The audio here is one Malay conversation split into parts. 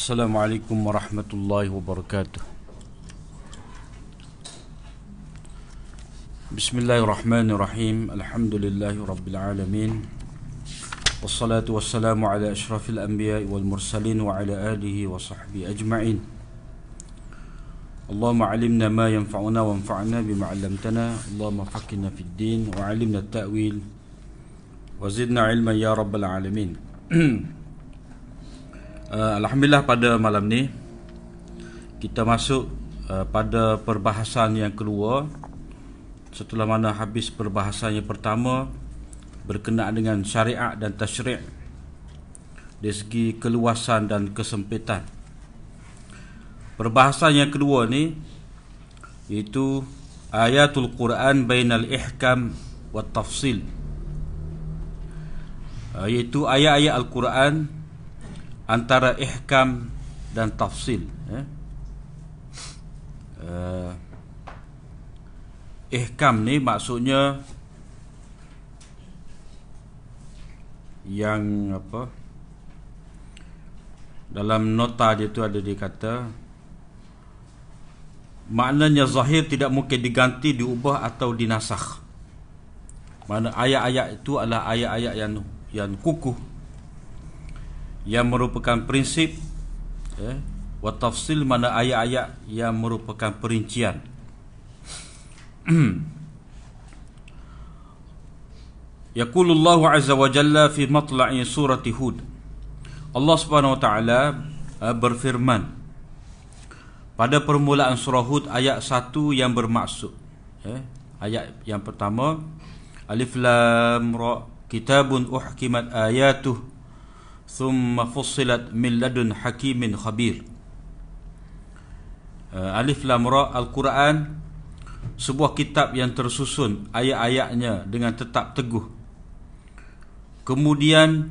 السلام عليكم ورحمة الله وبركاته. بسم الله الرحمن الرحيم. الحمد لله رب العالمين. والصلاة والسلام على أشرف الأنبياء والمرسلين وعلى آله وصحبه أجمعين. اللهم علمنا ما ينفعنا وانفعنا بما علمتنا. اللهم فقنا في الدين وعلمنا التأويل. وزدنا علما يا رب العالمين. uh, Alhamdulillah pada malam ni kita masuk uh, pada perbahasan yang kedua setelah mana habis perbahasan yang pertama berkenaan dengan syariat dan tasyri' dari segi keluasan dan kesempitan Perbahasan yang kedua ni iaitu ayatul Quran bainal ihkam wa tafsil. Uh, iaitu ayat-ayat Al-Quran antara ihkam dan tafsil. Eh? Uh, ihkam ni maksudnya yang apa dalam nota dia tu ada dikata maknanya zahir tidak mungkin diganti, diubah atau dinasakh. Mana ayat-ayat itu adalah ayat-ayat yang yang kukuh yang merupakan prinsip eh wa tafsil mana ayat-ayat yang merupakan perincian. Yaqulullahu azza wa jalla fi matla'i surati Hud. Allah Subhanahu wa taala eh, berfirman pada permulaan surah Hud ayat 1 yang bermaksud eh, ayat yang pertama alif lam ra kitabun uhkimat ayatuh thumma fussilat min ladun hakimin khabir. Uh, alif lam ra al-Quran sebuah kitab yang tersusun ayat-ayatnya dengan tetap teguh. Kemudian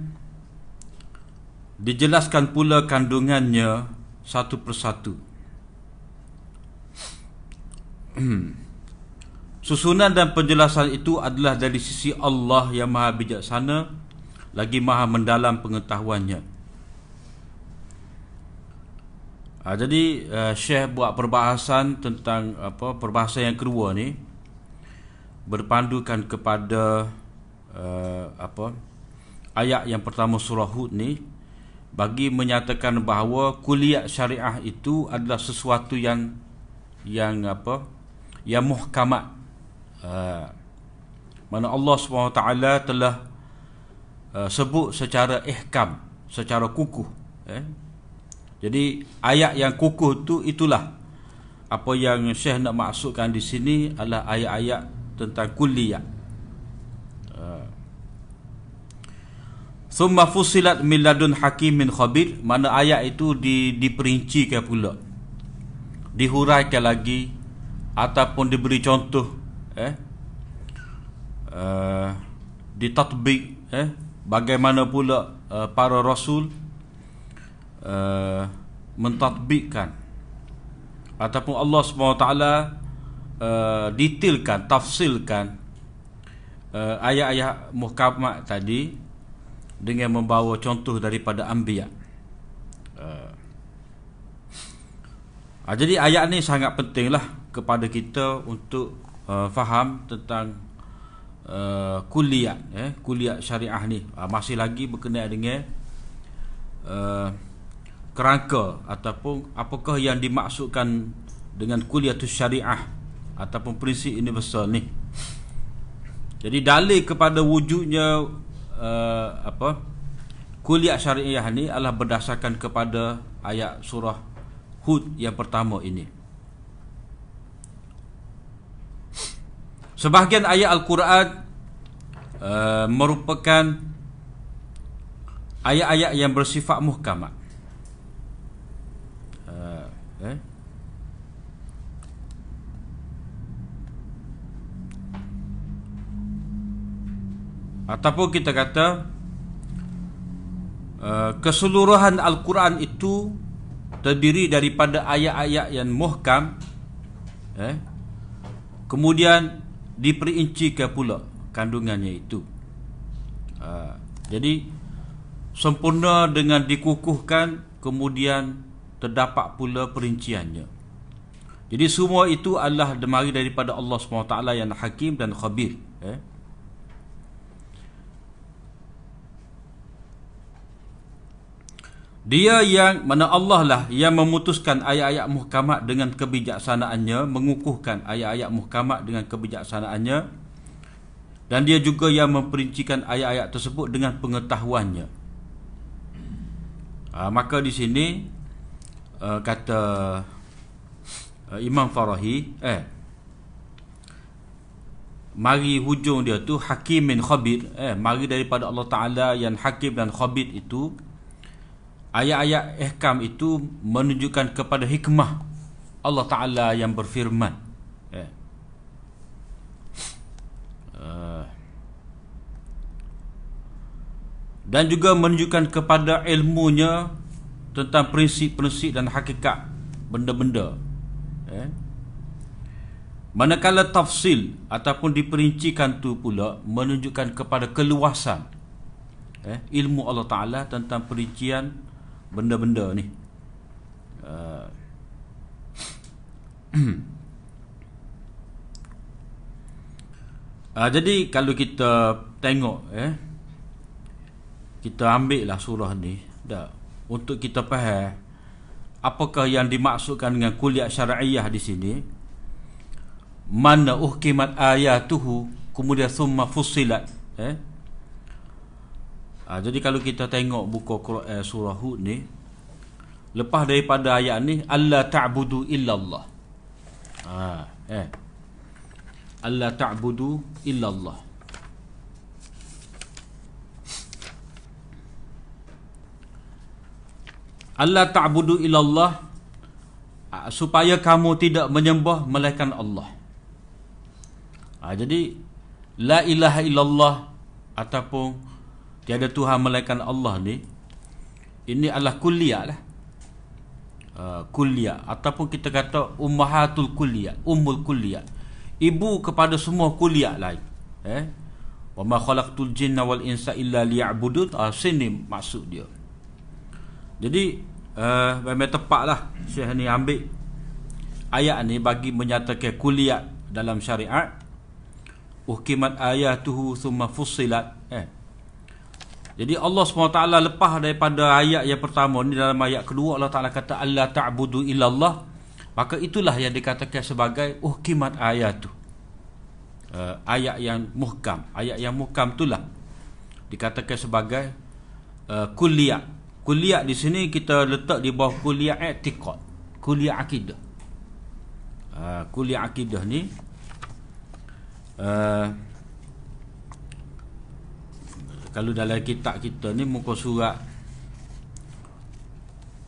dijelaskan pula kandungannya satu persatu. Susunan dan penjelasan itu adalah dari sisi Allah yang maha bijaksana Lagi maha mendalam pengetahuannya. Ha, Jadi uh, Syekh buat perbahasan tentang apa Perbahasan yang kedua ni Berpandukan kepada uh, apa Ayat yang pertama surah Hud ni Bagi menyatakan bahawa kuliah syariah itu adalah sesuatu yang Yang apa yang muhkamat. Uh, mana Allah SWT telah uh, sebut secara ihkam secara kukuh eh? jadi ayat yang kukuh tu itulah. Apa yang Syekh nak maksudkan di sini adalah ayat-ayat tentang kulliyah uh. Summa fusilat min ladun hakimin khabir. Mana ayat itu di, diperincikan pula. Dihuraikan lagi ataupun diberi contoh eh. Uh, ditatbik eh bagaimana pula uh, para rasul uh, mentatbikkan ataupun Allah SWT uh, detailkan tafsilkan uh, ayat-ayat muhkamat tadi dengan membawa contoh daripada anbiya. Uh, jadi ayat ni sangat pentinglah kepada kita untuk uh, faham tentang uh, kuliah eh kuliah syariah ni. Uh, masih lagi berkenaan dengan uh, kerangka ataupun apakah yang dimaksudkan dengan kuliah tu syariah ataupun prinsip universal ni. Jadi dalil kepada wujudnya uh, apa kuliah syariah ni adalah berdasarkan kepada ayat surah Hud yang pertama ini Sebahagian ayat Al-Quran uh, merupakan ayat-ayat yang bersifat muhkamat. Uh, eh? Ataupun kita kata uh, keseluruhan Al-Quran itu terdiri daripada ayat-ayat yang muhkam eh? kemudian diperincikan pula kandungannya itu. Ha, jadi sempurna dengan dikukuhkan kemudian terdapat pula perinciannya. Jadi semua itu adalah demari daripada Allah SWT yang hakim dan khabir. Eh? Dia yang mana Allah lah yang memutuskan ayat-ayat muhkamat dengan kebijaksanaannya, mengukuhkan ayat-ayat muhkamat dengan kebijaksanaannya dan dia juga yang memperincikan ayat-ayat tersebut dengan pengetahuannya. Ha, maka di sini uh, kata uh, Imam Farahi eh mari hujung dia tu hakim min khabir eh mari daripada Allah Taala yang hakim dan khabir itu ayat-ayat ihkam itu menunjukkan kepada hikmah Allah Taala yang berfirman eh uh, dan juga menunjukkan kepada ilmunya tentang prinsip-prinsip dan hakikat benda-benda eh? manakala tafsil ataupun diperincikan tu pula menunjukkan kepada keluasan eh? ilmu Allah Ta'ala tentang perincian benda-benda ni. Uh, uh, jadi kalau kita tengok eh kita ambil lah surah ni dah untuk kita faham apakah yang dimaksudkan dengan kuliah syar'iyah di sini? Mana uhkimat ayatuhu kemudian summa fussilat eh ha, jadi kalau kita tengok buku Quran eh, surah Hud ni lepas daripada ayat ni Allah ta'budu illallah. Ha, eh. Allah ta'budu illallah. Allah ta'budu ilallah ah, supaya kamu tidak menyembah melainkan Allah. Ha, jadi la ilaha illallah ataupun tiada tuhan melainkan Allah ni ini adalah kulliyah lah. Uh, kulliyah ataupun kita kata ummahatul kulliyah, ummul kulliyah. Ibu kepada semua kulliyah lain. Eh? Wa ma khalaqtul jinna wal insa illa liya'budun. Ah sini maksud dia. Jadi uh, memang tepat lah Syekh ni ambil ayat ni bagi menyatakan kuliah dalam syariat uhkimat ayatuhu thumma fussilat. Jadi Allah SWT lepas daripada ayat yang pertama ni dalam ayat kedua Allah Ta'ala kata Allah ta'budu illallah maka itulah yang dikatakan sebagai uhkimat ayatu uh, ayat yang muhkam ayat yang muhkam itulah dikatakan sebagai uh, kuliah Kuliah di sini kita letak di bawah kuliah i'tiqad. Kuliah akidah. Uh, kuliah akidah ni uh, kalau dalam kitab kita ni muka surat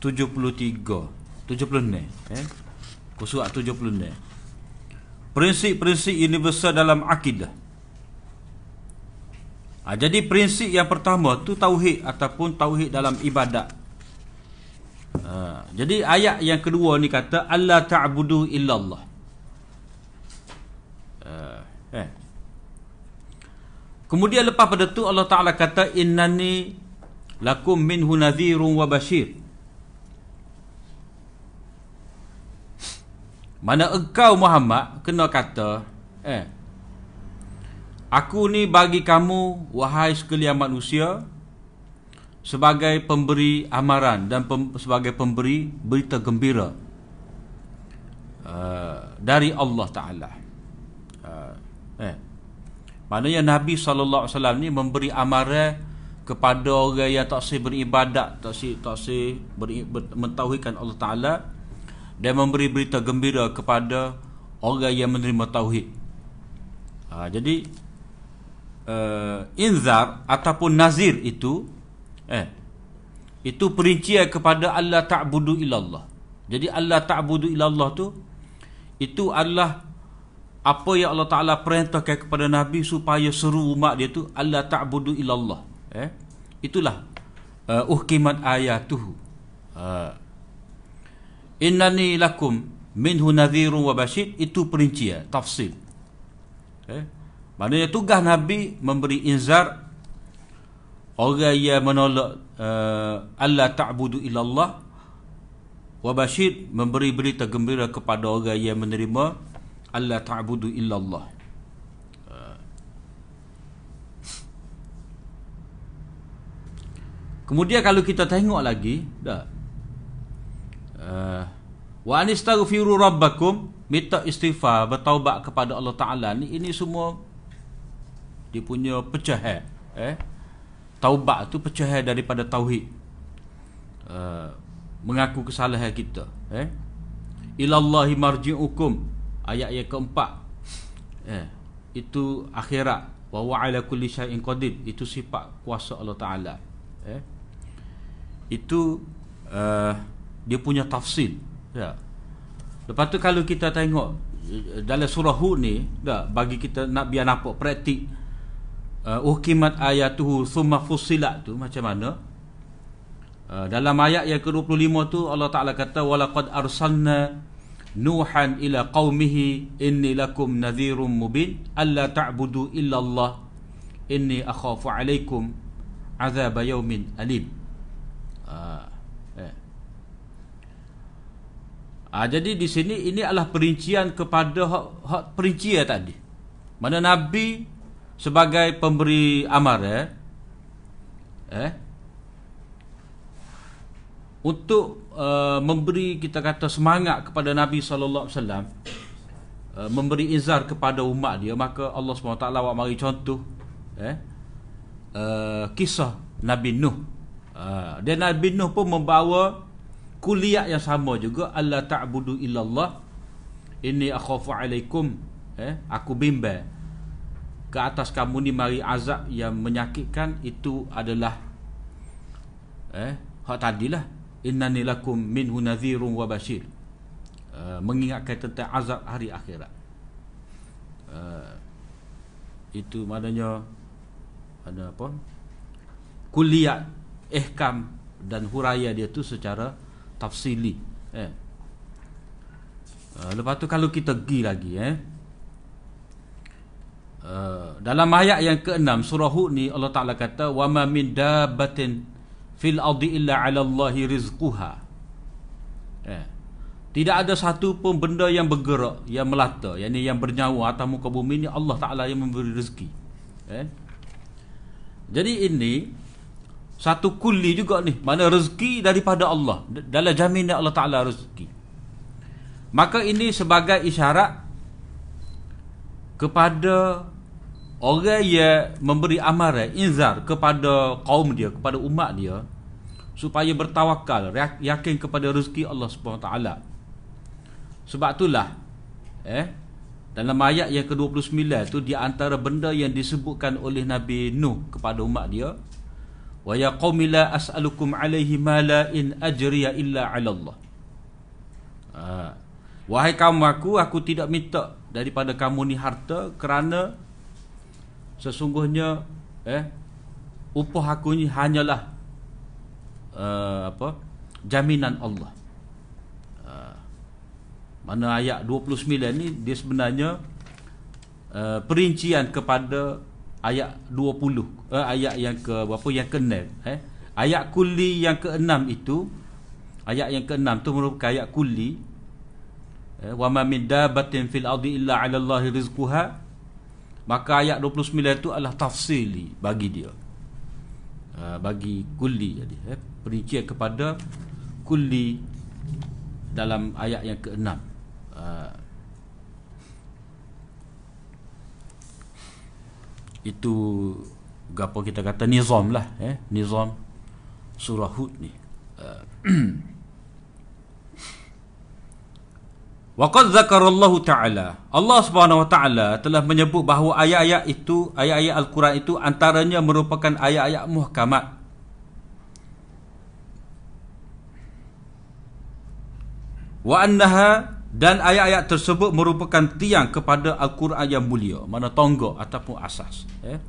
73 70 ni eh muka surat 70 ni prinsip-prinsip universal dalam akidah Ha, jadi prinsip yang pertama tu tauhid ataupun tauhid dalam ibadat. Ha, jadi ayat yang kedua ni kata Allah ta'budu illallah. Ha, eh. Kemudian lepas pada tu Allah Taala kata innani lakum minhu nadhirun wa bashir. Mana engkau Muhammad kena kata eh Aku ni bagi kamu wahai sekalian manusia sebagai pemberi amaran dan pem, sebagai pemberi berita gembira uh, dari Allah Taala. Maknanya Nabi wasallam ni memberi amaran kepada orang yang tak sih beribadat, tak sih tak sih beri, ber, mentauhidkan Allah Taala dan memberi berita gembira kepada orang yang menerima tauhid. Uh, jadi uh, inzar ataupun nazir itu eh itu perincian kepada Allah ta'budu ilallah. Jadi Allah ta'budu ilallah tu itu adalah apa yang Allah Taala perintahkan kepada Nabi supaya seru umat dia tu Allah ta'budu ilallah. Eh itulah uh, uhkimat ayatuhu. Uh, innani lakum minhu nadhirun wa bashir itu perincian tafsir. Eh Maknanya tugas Nabi memberi inzar orang yang menolak uh, Allah ta'budu illallah wa bashir memberi berita gembira kepada orang yang menerima Allah ta'budu illallah. Kemudian kalau kita tengok lagi dah. Uh, wa anistaghfiru rabbakum minta istighfar bertaubat kepada Allah Taala. Ni ini semua dia punya pecahan eh? Taubat tu pecahan daripada tauhid. Uh, mengaku kesalahan kita eh? Ilallahi marji'ukum ayat yang keempat. Eh itu akhirat. Wa ala kulli syai'in qadir. Itu sifat kuasa Allah taala. Eh itu uh, dia punya tafsir ya. Lepas tu kalau kita tengok eh, dalam surah hud ni dah bagi kita nak biar nampak praktik uh, ukimat ayatuhu thumma fusilat tu macam mana? Uh, dalam ayat yang ke-25 tu Allah Taala kata walaqad arsalna nuhan ila qaumihi inni lakum nadhirum mubin alla ta'budu illa Allah inni akhafu alaikum azab yaumin alim. Uh, jadi di sini ini adalah perincian kepada hak, hak perincian tadi. Mana nabi sebagai pemberi amar eh, eh untuk uh, memberi kita kata semangat kepada Nabi sallallahu alaihi wasallam uh, memberi izar kepada umat dia maka Allah SWT awak mari contoh eh uh, kisah Nabi Nuh. Uh, dan Nabi Nuh pun membawa kuliah yang sama juga Allah ta'budu illallah inni akhafu alaikum eh aku bimbang. Ke atas kamu ni mari azab yang menyakitkan itu adalah eh hak tadilah innani lakum minhu nadhirun wa bashir. Uh, mengingatkan tentang azab hari akhirat. Uh, itu maknanya ada apa? Kuliah ihkam dan huraya dia tu secara tafsili eh. Uh, lepas tu kalau kita pergi lagi eh. Uh, dalam ayat yang ke-6 surah Hud ni Allah Taala kata wa ma min dabbatin fil ardi illa 'ala Allahi rizquha. Eh. Tidak ada satu pun benda yang bergerak, yang melata, yakni yang bernyawa atas muka bumi ni Allah Taala yang memberi rezeki. Eh. Jadi ini satu kulli juga ni, mana rezeki daripada Allah. Dalam jaminan Allah Taala rezeki. Maka ini sebagai isyarat kepada orang yang memberi amaran inzar kepada kaum dia kepada umat dia supaya bertawakal yakin kepada rezeki Allah Subhanahu taala sebab itulah eh dalam ayat yang ke-29 tu di antara benda yang disebutkan oleh Nabi Nuh kepada umat dia wa ya qaumi la as'alukum alaihi mala in ajriya illa 'ala Allah ha. wahai kaum aku aku tidak minta daripada kamu ni harta kerana sesungguhnya eh upah aku ni hanyalah uh, apa jaminan Allah. Uh, mana ayat 29 ni dia sebenarnya uh, perincian kepada ayat 20 uh, ayat yang ke berapa yang ke-6 eh. Ayat kulli yang ke-6 itu ayat yang ke-6 tu merupakan ayat kulli Eh, wa ma min dabatin fil ardi illa 'ala Allahi rizquha. Maka ayat 29 itu adalah tafsili bagi dia uh, bagi kulli jadi eh, perincian kepada kulli dalam ayat yang ke-6 uh, itu gapo kita kata nizam lah eh. Nizam surah hud ni. Uh, Waqad zakarallahu ta'ala. Allah subhanahu wa ta'ala telah menyebut bahawa ayat-ayat itu Ayat-ayat Al-Quran itu antaranya merupakan ayat-ayat muhkamat. Wa annaha dan ayat-ayat tersebut merupakan tiang kepada Al-Quran yang mulia. Mana tonggok ataupun asas eh?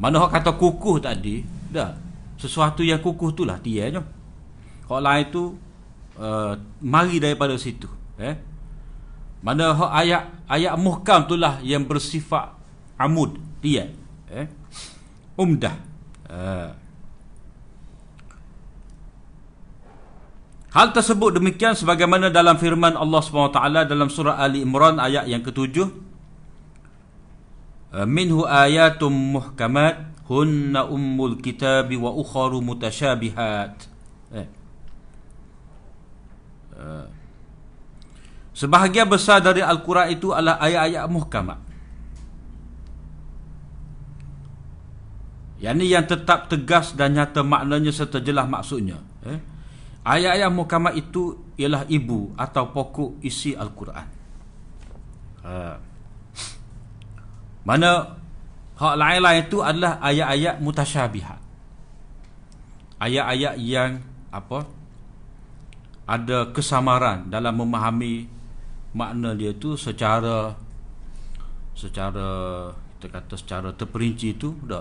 Mana orang kata kukuh tadi dah. Sesuatu yang kukuh itulah tiangnya. Kalau lain itu uh, Mari daripada situ eh mana ayat ayat muhkam itulah yang bersifat amud dia eh umdah Uh. Hal tersebut demikian sebagaimana dalam firman Allah SWT dalam surah Ali Imran ayat yang ketujuh. Uh, minhu ayatum muhkamat hunna ummul kitab wa ukharu mutasyabihat. Eh. Uh. Sebahagian besar dari Al-Quran itu adalah ayat-ayat muhkamat. Yang ini yang tetap tegas dan nyata maknanya serta jelas maksudnya. Eh? Ayat-ayat muhkamat itu ialah ibu atau pokok isi Al-Quran. Ha. Mana hak lain-lain itu adalah ayat-ayat mutasyabihat. Ayat-ayat yang apa? Ada kesamaran dalam memahami makna dia itu secara secara kita kata secara terperinci itu dah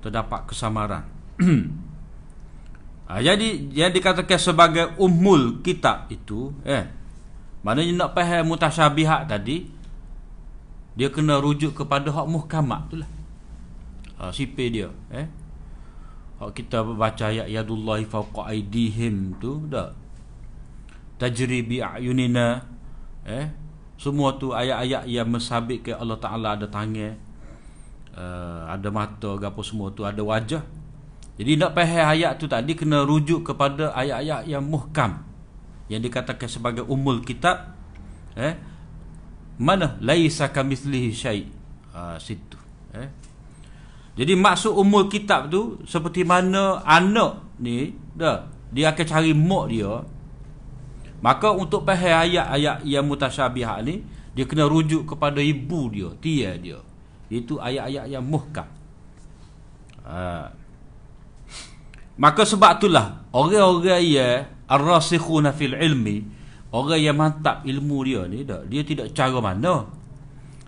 terdapat kesamaran. Ha, jadi yang dikatakan sebagai umul kitab itu eh maknanya nak faham mutasyabihat tadi dia kena rujuk kepada hak muhkamat itulah. Ha, sipir dia eh hak kita baca ayat yadullahi fawqa aidihim tu dah tajri bi ayunina eh? Semua tu ayat-ayat yang mensabit ke Allah Taala ada tangan uh, ada mata gapo semua tu ada wajah. Jadi nak faham ayat tu tadi kena rujuk kepada ayat-ayat yang muhkam yang dikatakan sebagai umul kitab. Eh? Mana? Laisa kamitslihi syai. Ha situ. Eh? Jadi maksud umul kitab tu seperti mana anak ni dah dia akan cari mak dia maka untuk faham ayat-ayat yang mutasyabihat ni dia kena rujuk kepada ibu dia tia dia itu ayat-ayat yang muhkam ha Maka sebab itulah orang-orang yang ar-rasikhuna fil ilmi, orang yang mantap ilmu dia ni dah, dia tidak cara mana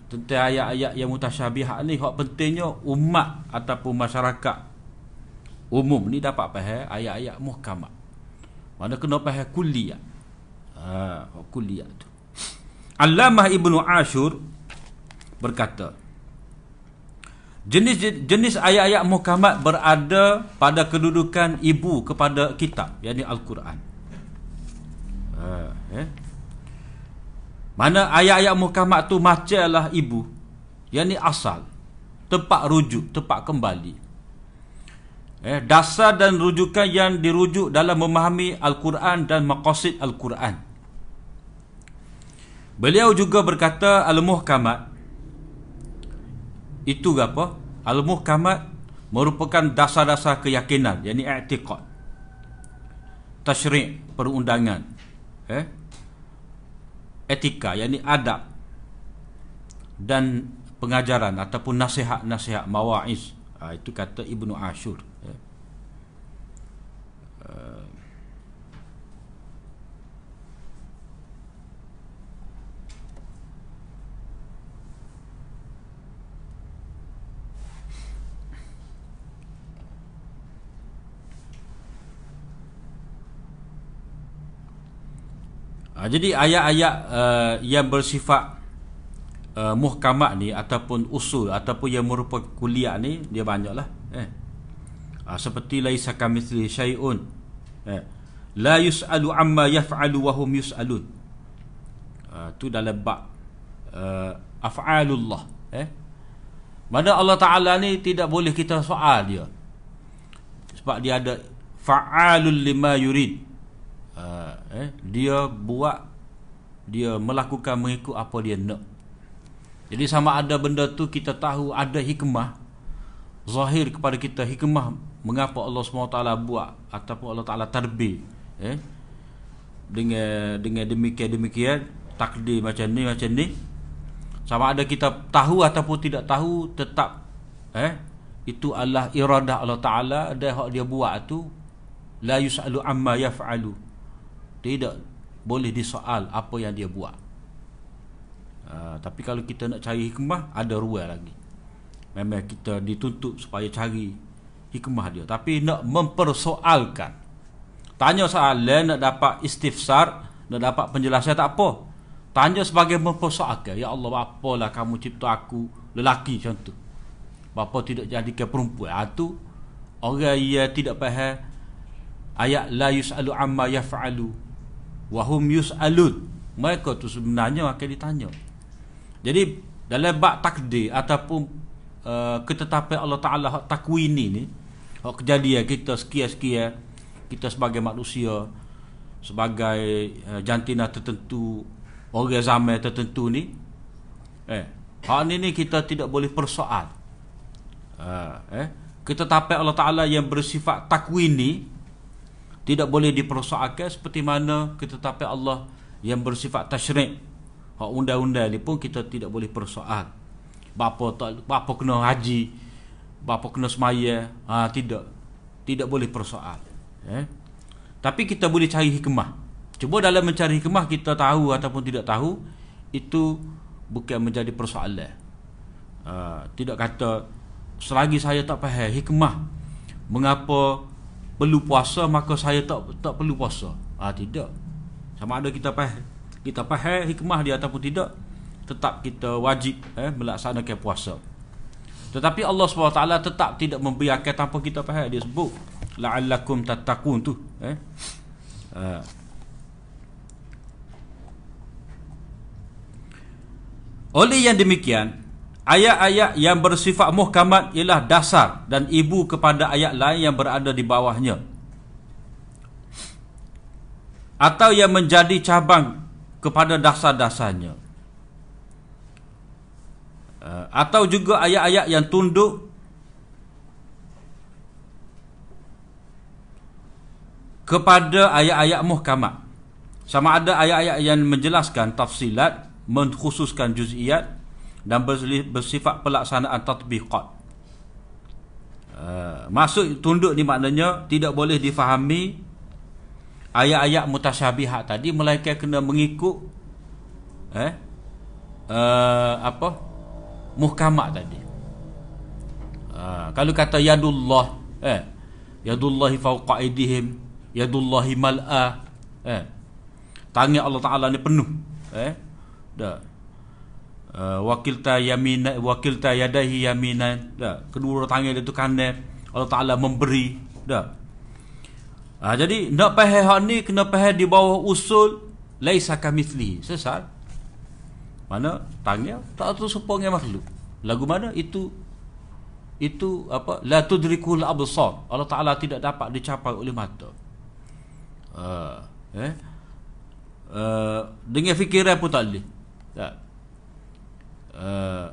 tentang ayat-ayat yang mutasyabihat ni hak pentingnya umat ataupun masyarakat umum ni dapat faham ayat-ayat muhkamat. Mana kena faham kulliyah. Ha, kulliyah tu. Allamah Ibnu Ashur berkata, Jenis jenis ayat-ayat muhkamat berada pada kedudukan ibu kepada kitab, yakni Al-Quran. Uh, eh? Mana ayat-ayat muhkamat tu macamlah ibu, yakni asal, tempat rujuk, tempat kembali. Eh, dasar dan rujukan yang dirujuk dalam memahami Al-Quran dan maqasid Al-Quran. Beliau juga berkata Al-Muhkamat itu apa? Al-muhkamat merupakan dasar-dasar keyakinan, yakni i'tiqad. Tasyri' perundangan. Eh? Etika, yakni adab. Dan pengajaran ataupun nasihat-nasihat mawa'iz. Ha, itu kata Ibnu Ashur. Eh? Uh, Ha, jadi ayat-ayat uh, yang bersifat uh, muhkamat ni ataupun usul ataupun yang merupakan kuliah ni dia banyaklah eh. Ha, seperti laisa kamitsli syai'un. Eh. La yus'alu amma yaf'alu wa hum yus'alun. Ha, tu dalam bab uh, af'alullah eh. Mana Allah Taala ni tidak boleh kita soal dia. Sebab dia ada fa'alul lima yurid uh, eh, dia buat dia melakukan mengikut apa dia nak. Jadi sama ada benda tu kita tahu ada hikmah zahir kepada kita hikmah mengapa Allah SWT buat ataupun Allah Taala terbit eh. Dengan dengan demikian demikian takdir macam ni macam ni. Sama ada kita tahu ataupun tidak tahu tetap eh itu adalah iradah Allah Taala dan hak dia buat tu la yusalu amma yaf'alu tidak boleh disoal apa yang dia buat. Uh, tapi kalau kita nak cari hikmah ada ruang lagi. Memang kita dituntut supaya cari hikmah dia. Tapi nak mempersoalkan. Tanya soalan nak dapat istifsar nak dapat penjelasan tak apa? Tanya sebagai mempersoalkan ya Allah apalah kamu cipta aku lelaki tu? Bapa tidak jadikan perempuan. Itu ha, orang yang tidak faham. Ayat la yusalu amma yaf'alu wa hum yusalun. Mereka tu sebenarnya akan ditanya. Jadi dalam bab takdir ataupun uh, ketetapan Allah Taala takwini ni hak kejadian kita sekian-sekian kita sebagai manusia sebagai uh, jantina tertentu orang zaman tertentu ni eh hak ni ni kita tidak boleh persoal. Uh, eh ketetapan Allah Taala yang bersifat takwini tidak boleh dipersoalkan seperti mana ketetapan Allah yang bersifat tasyrik hak undang-undang ni pun kita tidak boleh persoal. Bapa tak bapa kena haji bapa kena semaya ha, tidak. Tidak boleh persoal eh? tapi kita boleh cari hikmah. Cuba dalam mencari hikmah kita tahu ataupun tidak tahu itu bukan menjadi persoalan. Uh, tidak kata selagi saya tak faham hikmah mengapa perlu puasa maka saya tak tak perlu puasa. Ah ha, tidak. Sama ada kita faham kita faham hikmah dia ataupun tidak tetap kita wajib eh melaksanakan puasa. Tetapi Allah SWT tetap tidak membiarkan tanpa kita faham dia sebut la'allakum tattaqun tu eh. Uh. Oleh yang demikian Ayat-ayat yang bersifat muhkamat ialah dasar dan ibu kepada ayat lain yang berada di bawahnya. Atau yang menjadi cabang kepada dasar-dasarnya. Uh, atau juga ayat-ayat yang tunduk kepada ayat-ayat muhkamat. Sama ada ayat-ayat yang menjelaskan tafsilat, mengkhususkan juz'iyat, dan bersifat pelaksanaan tatbiqat. Uh, masuk tunduk ni maknanya tidak boleh difahami ayat-ayat mutasyabihat tadi melainkan kena mengikut eh uh, apa muhkamat tadi. Uh, kalau kata yadullah eh yadullahi fawqa aydihim yadullahi mal'a eh tangan Allah Taala ni penuh eh dah uh, wakilta yamina wakilta yadahi yaminan dah. Kedua tangan dia tu kanan Allah Taala memberi dah. Uh, jadi nak faham hak ni kena faham di bawah usul laisa kamithli sesat. Mana tangan tak tu serupa dengan makhluk. Lagu mana? Itu itu apa? La tudrikul absar. Allah Taala tidak dapat dicapai oleh mata. Uh, eh? Uh, dengan fikiran pun tak boleh. Tak Eh,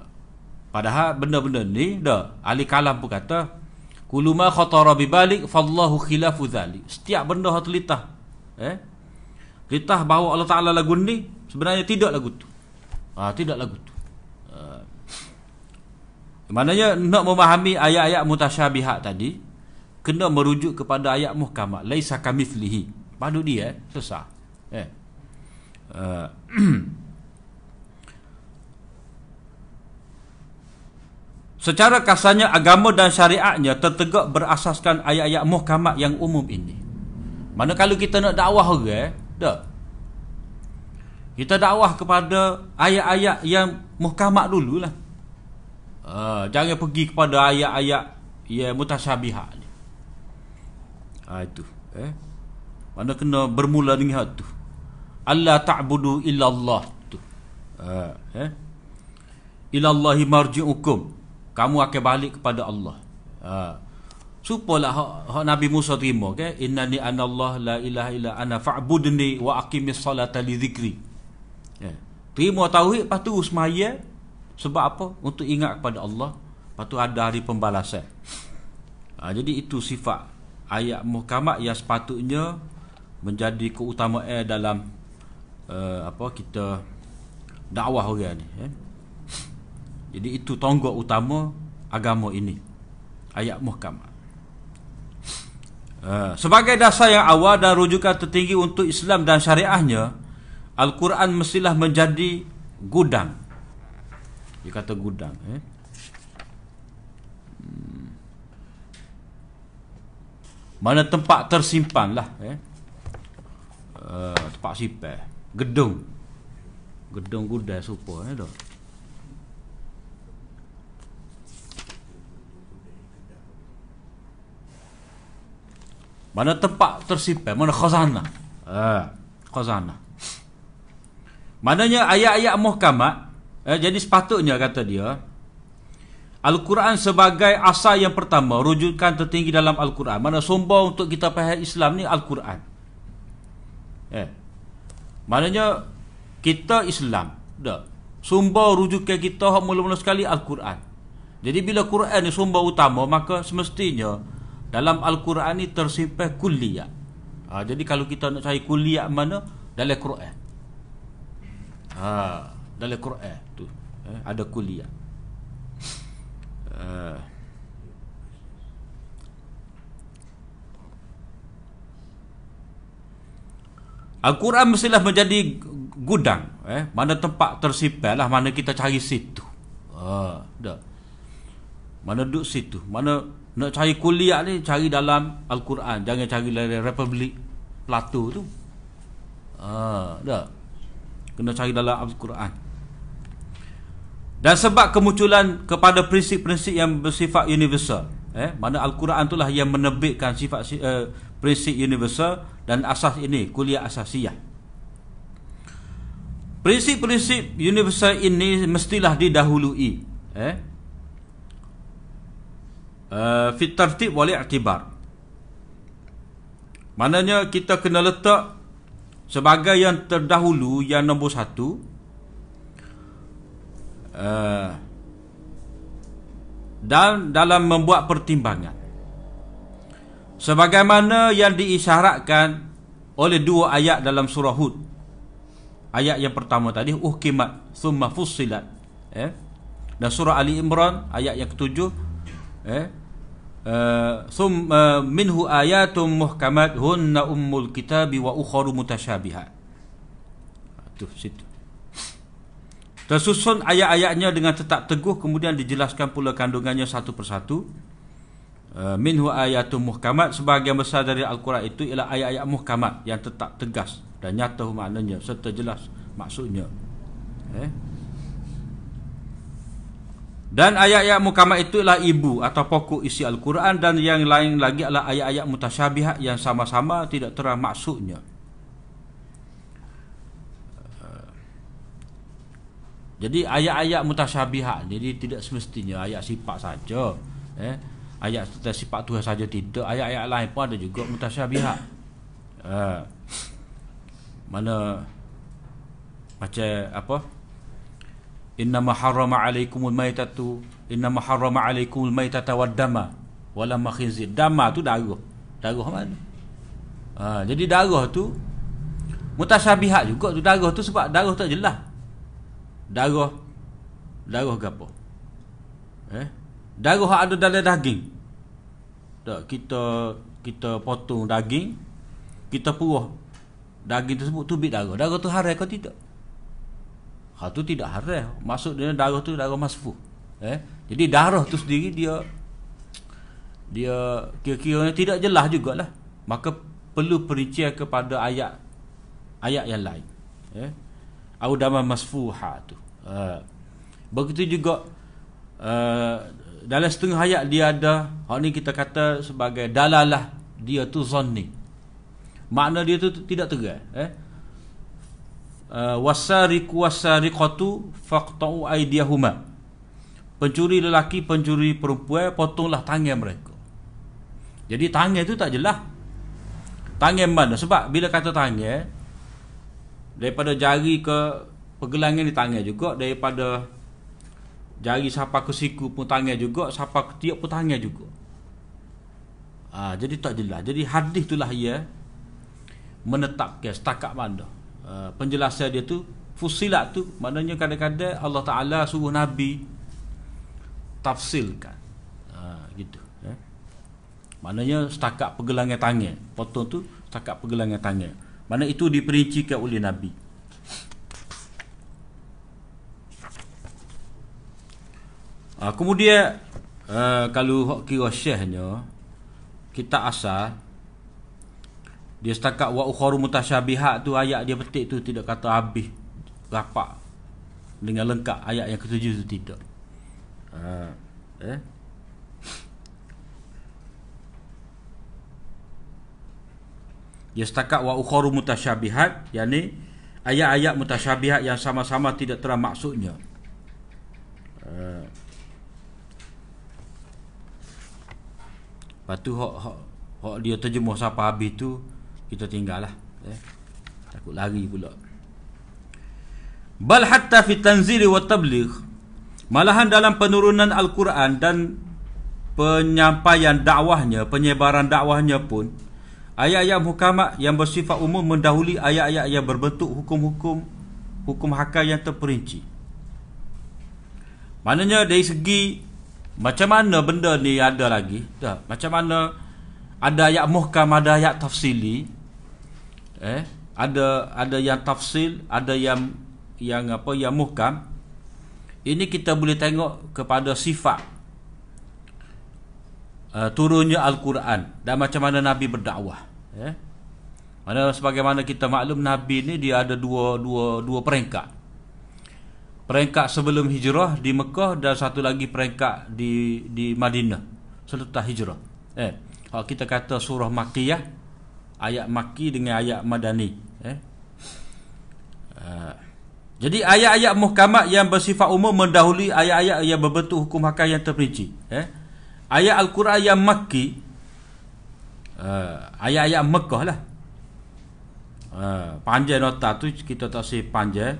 padahal benda-benda ni dah. Ahli kalam pun kata kullu ma khatara bi balik fallahu khilafu zalik. Setiap benda hak terlitah eh? Litah bahawa Allah Taala lagu ni sebenarnya tidak lagu tu. Ha, tidak lagu tu. Uh, maknanya nak memahami ayat-ayat mutasyabihat tadi kena merujuk kepada ayat muhkamat laisa kamithlihi. Padu dia eh, sesah eh. Uh, Secara kasarnya agama dan syariatnya tertegak berasaskan ayat-ayat muhkamat yang umum ini. Mana kalau kita nak dakwah orang, tak. Kita dakwah kepada ayat-ayat yang muhkamat dululah. Uh, jangan pergi kepada ayat-ayat yang mutasyabihat ni. Ha, itu. Eh? Mana kena bermula dengan tu. Allah ta'budu illallah tu. Uh, eh? Ilallahi marji'ukum kamu akan balik kepada Allah. Ha. Supalah hak, hak Nabi Musa terima ke okay? innani anallah la ilaha illa ana fa'budni wa aqimis salata li dhikri. Ya. Terima tauhid lepas tu semaya sebab apa? Untuk ingat kepada Allah. Lepas tu ada hari pembalasan. Ha, jadi itu sifat ayat muhkamat yang sepatutnya menjadi keutamaan dalam uh, apa kita dakwah orang ni eh? Jadi itu tonggak utama agama ini. Ayat muhkamat. Uh, sebagai dasar yang awal dan rujukan tertinggi untuk Islam dan syariahnya, Al-Quran mestilah menjadi gudang. Dia kata gudang. Eh? Hmm. Mana tempat tersimpan lah. Eh? Uh, tempat simpan. Gedung. Gedung gudang supaya. Eh, Mana tempat tersimpan, mana khazanah. Ha, khazanah. Maknanya ayat-ayat muhkamat eh, jadi sepatutnya kata dia Al-Quran sebagai asal yang pertama rujukan tertinggi dalam Al-Quran. Mana sombong untuk kita faham Islam ni Al-Quran. Eh. Maknanya kita Islam. Dah. Sumber rujukan kita mula-mula sekali Al-Quran. Jadi bila Quran ni sumber utama maka semestinya dalam Al-Quran ni tersimpan kuliah. Ha, jadi kalau kita nak cari kuliah mana dalam Quran. Ha, dalam Quran tu eh, ada kuliah. Uh, Al-Quran mestilah menjadi gudang eh mana tempat tersimpan lah mana kita cari situ. Ha, dah. Mana duduk situ? Mana nak cari kuliah ni cari dalam Al-Quran, jangan cari dari Republik Plato tu. Ha, dah. Kena cari dalam Al-Quran. Dan sebab kemunculan kepada prinsip-prinsip yang bersifat universal eh mana Al-Quran itulah yang menerbitkan sifat uh, prinsip universal dan asas ini kuliah asasiyah. Prinsip-prinsip universal ini mestilah didahului eh uh, fit tartib wal i'tibar. Maknanya kita kena letak sebagai yang terdahulu yang nombor satu. Uh, dan dalam membuat pertimbangan. Sebagaimana yang diisyaratkan oleh dua ayat dalam surah Hud. Ayat yang pertama tadi uhkimat thumma fussilat. Eh? Dan surah Ali Imran ayat yang ketujuh. Eh ثم منه آيات محكمات هن أم الكتاب وأخر متشابهات itu situ tersusun ayat-ayatnya dengan tetap teguh kemudian dijelaskan pula kandungannya satu persatu minhu ayatum muhkamat sebahagian besar dari al-Quran itu ialah ayat-ayat muhkamat yang tetap tegas dan nyata maknanya serta jelas maksudnya eh Dan ayat-ayat mukamat itulah ibu atau pokok isi Al-Quran dan yang lain lagi adalah ayat-ayat mutasyabihat yang sama-sama tidak terang maksudnya. Jadi ayat-ayat mutasyabihat jadi tidak semestinya ayat sifat saja. Eh, ayat sifat Tuhan saja tidak. Ayat-ayat lain pun ada juga mutasyabihat. Eh, mana macam apa? Harrama alaikumul maitatu. Innama harrama alaikumul maitata wad dama. Wala makhinzir dama tu darah. Darah mana ha, jadi darah tu mutasyabihat juga tu. Darah tu sebab darah tak jelas. Darah darah apa eh? Darah ada dalam daging. Tak kita kita potong daging kita puruh. Daging tersebut tu bit darah. Darah tu haram ke tidak Hal tu tidak haram. Maksud dia darah tu darah masfuh. Eh? Jadi darah tu sendiri dia dia kira-kira tidak jelas jugalah. Maka perlu perincian kepada ayat ayat yang lain. Eh? Au dama masfuha tu. Uh, begitu juga uh, dalam setengah ayat dia ada hak ni kita kata sebagai dalalah dia tu zanni. Makna dia tu tidak terang, eh? Uh, wasariqu wasariqatu faqta'u aydiyahuma pencuri lelaki pencuri perempuan potonglah tangan mereka. Jadi tangan itu tak jelas tangan mana? Sebab bila kata tangan daripada jari ke pergelangan di tangan juga daripada jari siapa ke siku pun tangan juga siapa ke tiap pun tangan juga. Ha, jadi tak jelas jadi hadis itulah ia menetapkan setakat mana Uh, penjelasan dia tu fusilat tu maknanya kadang-kadang Allah Taala suruh nabi tafsilkan ha, gitu eh maknanya setakat pergelangan tangan. Potong tu setakat pergelangan tangan. Mana itu diperincikan oleh nabi. Ha, kemudian uh, kalau kira syekhnya kita asal dia setakat wa ukharu mutasyabihat tu ayat dia petik tu tidak kata habis rapat dengan lengkap ayat yang ketujuh tu tidak. Ha, eh. dia setakat wa ukharu mutasyabihat yakni ayat-ayat mutasyabihat yang sama-sama tidak terang maksudnya uh, lepas tu hok, hok, hok dia terjemuh siapa habis tu kita tinggal lah eh. takut lari pula. Bal hatta fi tanzili wa tabligh. Malahan dalam penurunan al-Quran dan penyampaian dakwahnya penyebaran dakwahnya pun ayat-ayat muhkamat yang bersifat umum mendahului ayat-ayat yang berbentuk hukum-hukum hukum hakam yang terperinci. Maknanya dari segi macam mana benda ni ada lagi? Dah macam mana ada ayat muhkam ada ayat tafsili eh? Ada ada yang tafsil ada yang yang apa yang muhkam. Ini kita boleh tengok kepada sifat uh, turunnya al-Quran dan macam mana nabi berdakwah ya mana sebagaimana kita maklum nabi ni dia ada dua dua dua peringkat. Peringkat sebelum hijrah di Mekah dan satu lagi peringkat di di Madinah selepas hijrah. Eh kalau kita kata surah makkiyah ayat makki dengan ayat madani eh uh, jadi ayat-ayat muhkamat yang bersifat umum mendahului ayat-ayat yang berbentuk hukum hakam yang terperinci. Eh? Ayat Al-Quran yang makki, uh, ayat-ayat Mekah lah. Uh, panjang nota tu kita tak say panjang.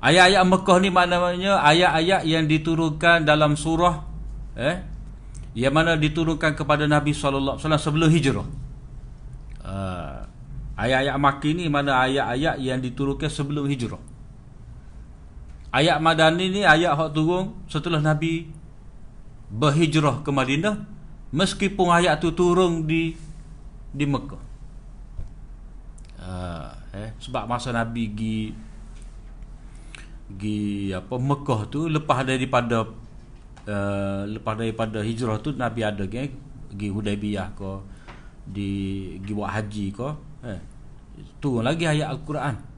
Ayat-ayat Mekah ni maknanya ayat-ayat yang diturunkan dalam surah eh yang mana diturunkan kepada Nabi wasallam sebelum hijrah. Uh, ayat-ayat Makki ni mana ayat-ayat yang diturunkan sebelum hijrah. Ayat Madani ni ayat hak turun setelah Nabi berhijrah ke Madinah meskipun ayat tu turun di di Mekah. Uh, eh sebab masa Nabi gi gi apa Mekah tu lepas daripada uh, lepas daripada hijrah tu Nabi ada ke gi Hudaybiyah ke di gi buat haji ke eh turun lagi ayat al-Quran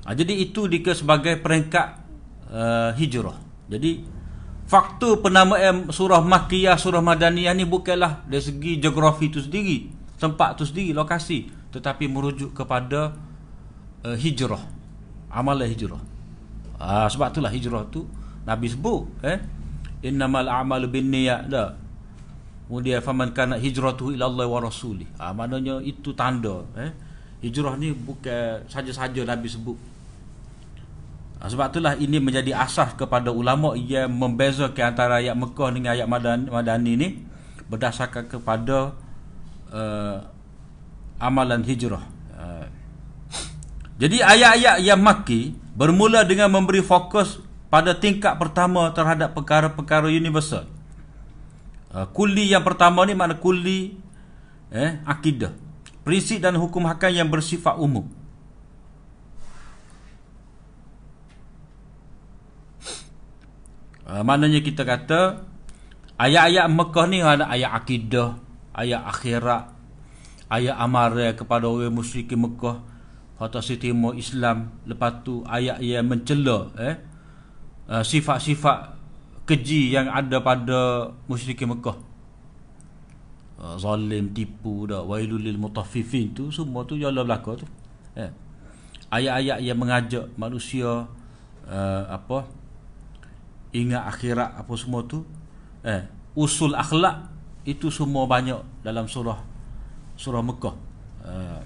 Ha, jadi itu dikira sebagai peringkat uh, hijrah. Jadi faktor penamaan surah Makkiyah, surah Madaniyah ni bukanlah dari segi geografi itu sendiri, tempat itu sendiri, lokasi, tetapi merujuk kepada uh, hijrah. Amalan hijrah. Ha, sebab itulah hijrah tu Nabi sebut eh innamal a'malu binniyat dah. Kemudian faman kana hijratuhu ila Allah wa rasuli. Ha, maknanya itu tanda eh hijrah ni bukan saja-saja Nabi sebut Ha, sebab itulah ini menjadi asas kepada ulama yang membezakan antara ayat Mekah dengan ayat Madani, Madani ini berdasarkan kepada uh, amalan hijrah. Uh, jadi ayat-ayat yang maki bermula dengan memberi fokus pada tingkat pertama terhadap perkara-perkara universal. Uh, kuli yang pertama ni makna kuli eh, akidah. Prinsip dan hukum hakam yang bersifat umum. Uh, maknanya kita kata ayat-ayat Mekah ni ada ayat akidah, ayat akhirat, ayat amarah kepada orang musyrik Mekah atau sitimo Islam. Lepas tu ayat yang mencela eh uh, sifat-sifat keji yang ada pada musyrik Mekah. Uh, zalim, tipu dah, wailul lil mutaffifin tu semua tu jalan belaka tu. Eh. Ayat-ayat yang mengajak manusia uh, apa ingat akhirat apa semua tu eh usul akhlak itu semua banyak dalam surah surah Mekah eh.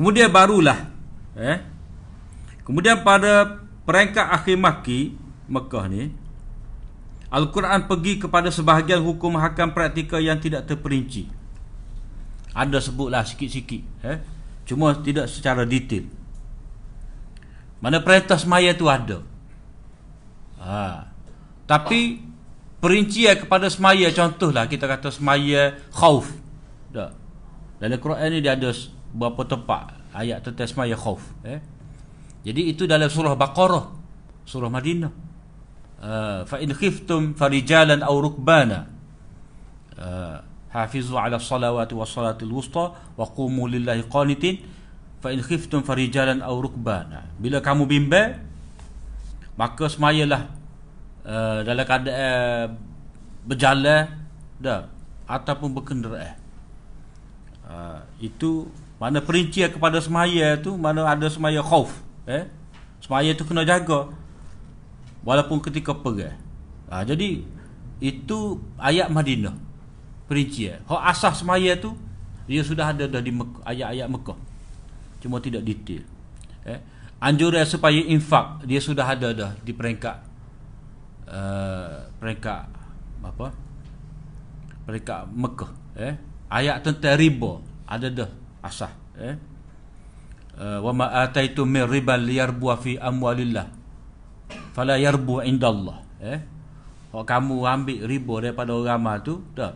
Kemudian barulah eh kemudian pada peringkat akhir maki Mekah ni Al-Quran pergi kepada sebahagian hukum hakam praktikal yang tidak terperinci ada sebutlah sikit-sikit eh? Cuma tidak secara detail Mana perintah semaya tu ada ha. Tapi Perincian kepada semaya Contohlah kita kata semaya Khauf tak. Dalam Quran ni dia ada Berapa tempat? Ayat tentang semaya khauf eh? Jadi itu dalam surah Baqarah Surah Madinah. Uh, Fa in khiftum farijalan aw rukbana. Uh, hafizu ala salawati wa salatil wusta wa qumu lillahi qanitin. Fa in khiftum farijalan aw rukbana. Bila kamu bimbang maka semayalah uh, dalam keadaan berjalan dah ataupun berkenderaan. Uh, itu mana perincian kepada semaya tu mana ada semaya khauf eh? Semaya tu kena jaga. Walaupun ketika pergi uh, jadi itu ayat Madinah perincian. Hak asas semaya tu dia sudah ada dah di ayat-ayat Mekah. Cuma tidak detail eh? Anjuran supaya infak dia sudah ada dah di peringkat uh, peringkat apa? Peringkat Mekah eh? Ayat tentang riba ada dah asah eh? Uh, wa ma ataitu min riba liyarbu fi amwalillah. Fala yarbu indallah. Eh? Kalau kamu ambil riba daripada orang tu dah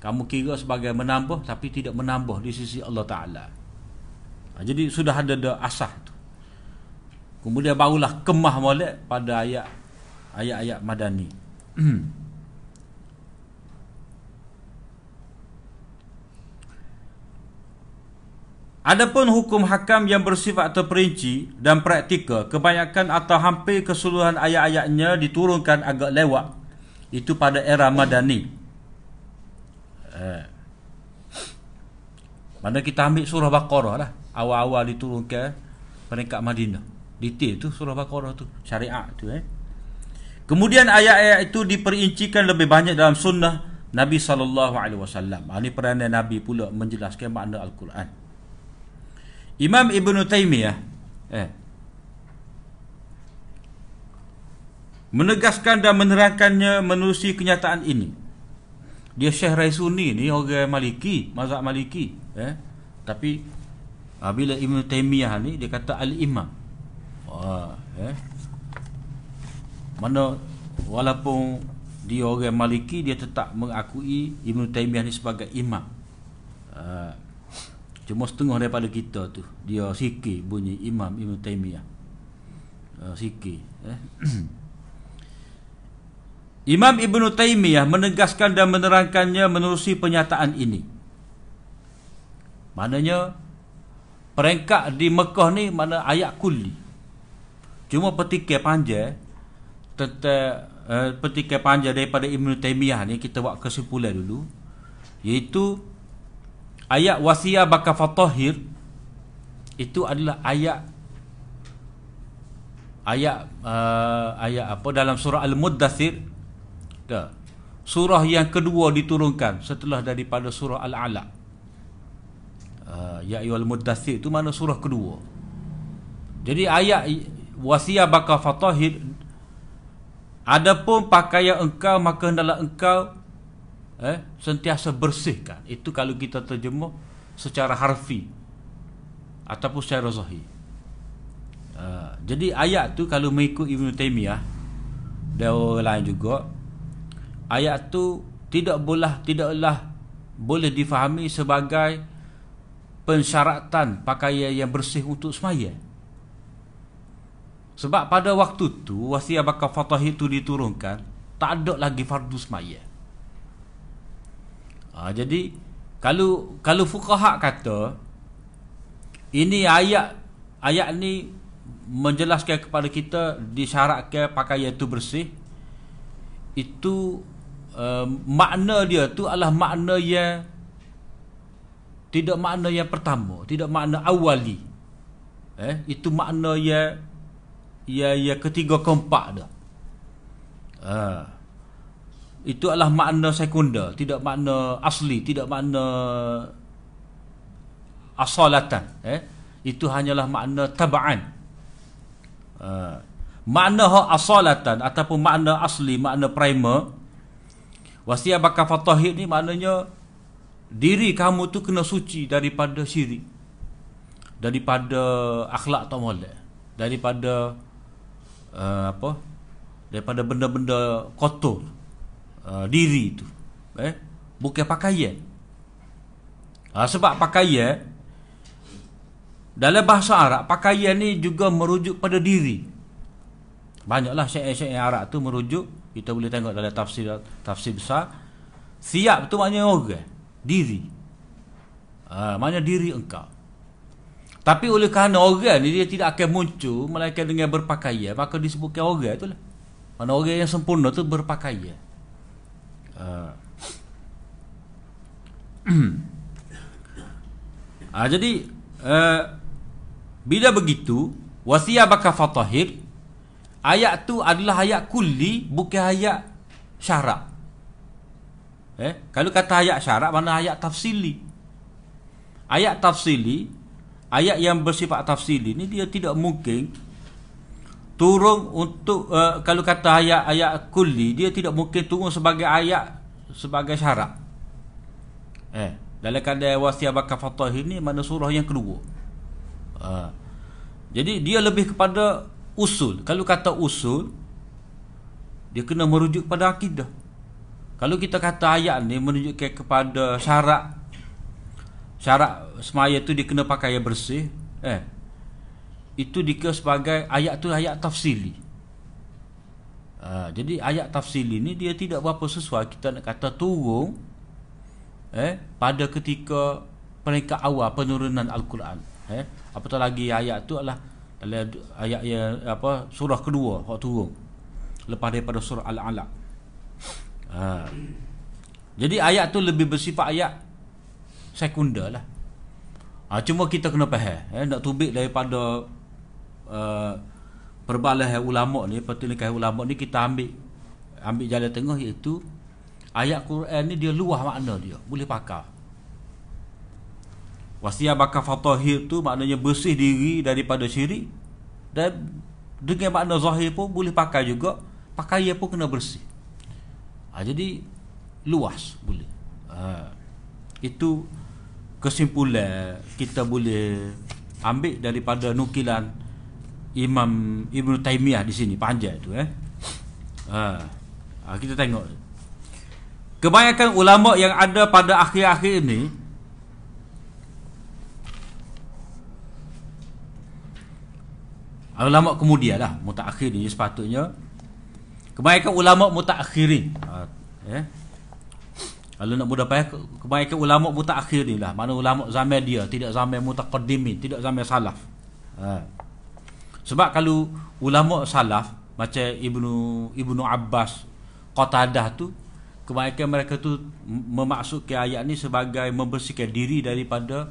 kamu kira sebagai menambah tapi tidak menambah di sisi Allah Taala. Ha, jadi sudah ada dah asah tu. Kemudian barulah kemah molek pada ayat ayat-ayat madani Adapun hukum hakam yang bersifat terperinci dan praktikal, kebanyakan atau hampir keseluruhan ayat-ayatnya diturunkan agak lewat. Itu pada era Madani. Eh. Mana kita ambil surah Baqarah lah. Awal-awal diturunkan peringkat Madinah. Detail tu surah Baqarah tu. Syariat tu eh. Kemudian ayat-ayat itu diperincikan lebih banyak dalam sunnah Nabi SAW. Ini peranan Nabi pula menjelaskan makna Al-Quran. Imam Ibn Taymiyah eh, menegaskan dan menerangkannya menerusi kenyataan ini. Dia Syekh Raisuni ni orang Maliki, mazhab Maliki, eh. Tapi bila Ibn Taymiyah ni dia kata al-imam. Wah, eh. Mana walaupun dia orang Maliki dia tetap mengakui Ibn Taymiyah ni sebagai imam. Uh, Cuma setengah daripada kita tu Dia sikit bunyi Imam Ibn Taymiyah. Uh, Sikit eh? Imam Ibn Taymiyah menegaskan dan menerangkannya menerusi pernyataan ini. Maknanya Perengkat di Mekah ni mana ayat kuli Cuma petikai panjang Tentang uh, petikai panjang daripada Ibn Taymiyah ni Kita buat kesimpulan dulu. Iaitu ayat wasiya baka fatahir itu adalah ayat ayat uh, ayat apa? Dalam surah al-muddathir. Dah. Surah yang kedua diturunkan setelah daripada surah al-ala. Uh, ya ayyuhal muddathir itu mana surah kedua? Jadi ayat wasiya baka fatahir adapun pakaian engkau maka hendaklah engkau eh, sentiasa bersihkan. Itu kalau kita terjemah secara harfi ataupun secara zahir. Uh, jadi ayat tu kalau mengikut Ibn Taymiyah dan orang lain juga ayat tu tidak boleh tidaklah boleh difahami sebagai pensyaratan pakaian yang bersih untuk semaya. Sebab pada waktu tu wasiat bakal fatah itu diturunkan tak ada lagi fardu semaya. Ha, jadi kalau kalau fuqaha kata ini ayat ayat ni menjelaskan kepada kita disyaratkan pakaian itu bersih itu uh, makna dia tu adalah makna yang tidak makna yang pertama tidak makna awali. Eh itu makna yang ya ya ketiga keempat dah uh itu adalah makna sekunder tidak makna asli tidak makna asalatan eh? Itu hanyalah makna tabaan. Uh, makna ha asalatan ataupun makna asli makna primer wasiat bakal fatahid ni maknanya diri kamu tu kena suci daripada syirik daripada akhlak tak molek daripada uh, apa? Daripada benda-benda kotor uh, diri itu eh bukan pakaian. Ha, sebab pakaian dalam bahasa Arab pakaian ni juga merujuk pada diri. Banyaklah syair-syair Arab tu merujuk kita boleh tengok dalam tafsir tafsir besar. Siap tu maknanya orang diri. Ha, maknanya diri engkau. Tapi oleh kerana orang ni dia tidak akan muncul melainkan dengan berpakaian, maka disebutkan orang itulah. Mana orang yang sempurna tu berpakaian. Uh. jadi uh, bila begitu wasiyabaka fatahir ayat tu adalah ayat kulli bukan ayat syarak. Eh, kalau kata ayat syarak mana ayat tafsili. Ayat tafsili ayat yang bersifat tafsili ni dia tidak mungkin turun untuk uh, kalau kata ayat-ayat kulli dia tidak mungkin turun sebagai ayat sebagai syarat. Eh dalam keadaan wasiat bakal fatah ini mana surah yang kedua. Uh, jadi dia lebih kepada usul. Kalau kata usul dia kena merujuk kepada akidah. Kalau kita kata ayat ni menunjukkan kepada syarat syarat semaya tu dia kena pakai yang bersih eh itu dikira sebagai ayat tu ayat tafsili. Ha, jadi ayat tafsili ni dia tidak berapa sesuai. Kita nak kata turun eh pada ketika peringkat awal penurunan al-Quran eh. Apatah lagi ayat tu adalah ayat yang apa surah kedua hak turun. Lepas daripada surah al-alaq. Ha. jadi ayat tu lebih bersifat ayat sekunder lah. Ha, cuma kita kena faham eh nak tubik daripada uh, perbalahan ulama ni pertelingkahan ulama ni kita ambil ambil jalan tengah iaitu ayat Quran ni dia luah makna dia boleh pakai wasiat bakal fatahir tu maknanya bersih diri daripada syirik dan dengan makna zahir pun boleh pakai juga pakaian pun kena bersih. Ha, jadi luas boleh. Ha, itu kesimpulan kita boleh ambil daripada nukilan Imam Ibn Taymiyah di sini panjang tu eh. Ha. ha. kita tengok. Kebanyakan ulama yang ada pada akhir-akhir ini ulama kemudian lah mutakhir ni sepatutnya kebanyakan ulama mutakhirin ha, eh kalau nak mudah payah kebanyakan ulama mutakhir ni lah mana ulama zaman dia tidak zaman mutaqaddimin tidak zaman salaf ha. Sebab kalau ulama salaf macam Ibnu Ibnu Abbas Qatadah tu kebanyakan mereka tu memaksudkan ayat ni sebagai membersihkan diri daripada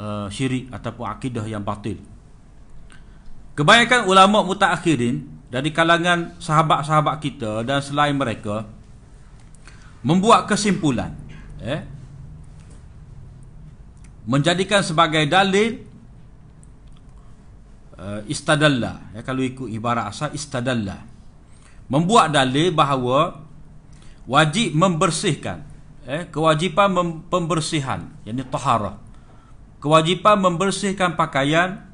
uh, syirik ataupun akidah yang batil. Kebanyakan ulama mutaakhirin dari kalangan sahabat-sahabat kita dan selain mereka membuat kesimpulan eh menjadikan sebagai dalil uh, istadalla. Ya kalau ikut ibarat asal istadalla. Membuat dalil bahawa wajib membersihkan eh kewajipan mem- pembersihan yakni taharah. Kewajipan membersihkan pakaian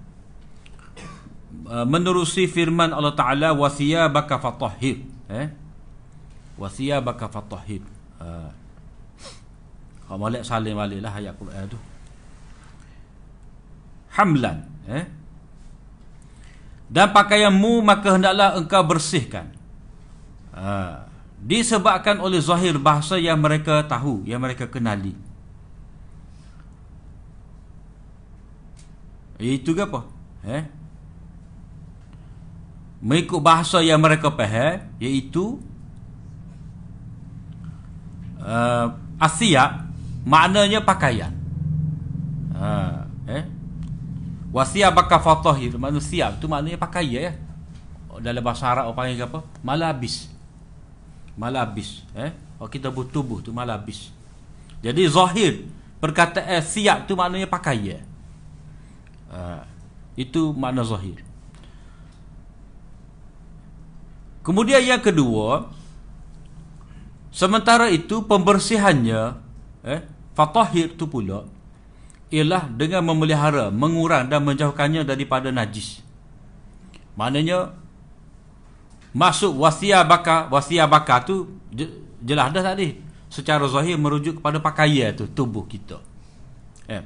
uh, menerusi firman Allah Taala wasiyabaka fatahhir eh wasiyabaka fatahhir uh, kalau balik salim baliklah ayat Quran tu. Hamlan eh dan pakaianmu maka hendaklah engkau bersihkan. Ha. disebabkan oleh zahir bahasa yang mereka tahu yang mereka kenali. Itu ke apa? Eh mengikut bahasa yang mereka faham iaitu uh, asia maknanya pakaian. Ha. Eh Wasiat bakal fatahir manusia tu maknanya pakai ya. Dalam bahasa Arab orang panggil apa? Malabis. Malabis, eh? Oh kita tubuh tu malabis. Jadi zahir perkataan siap tu maknanya pakai ya. Uh, itu makna zahir. Kemudian yang kedua, sementara itu pembersihannya eh fatahir tu pula ialah dengan memelihara, mengurang dan menjauhkannya daripada najis. Maknanya masuk wasiat bakar, wasiat bakar tu jelas dah tadi. Secara zahir merujuk kepada pakaian tu tubuh kita. Eh.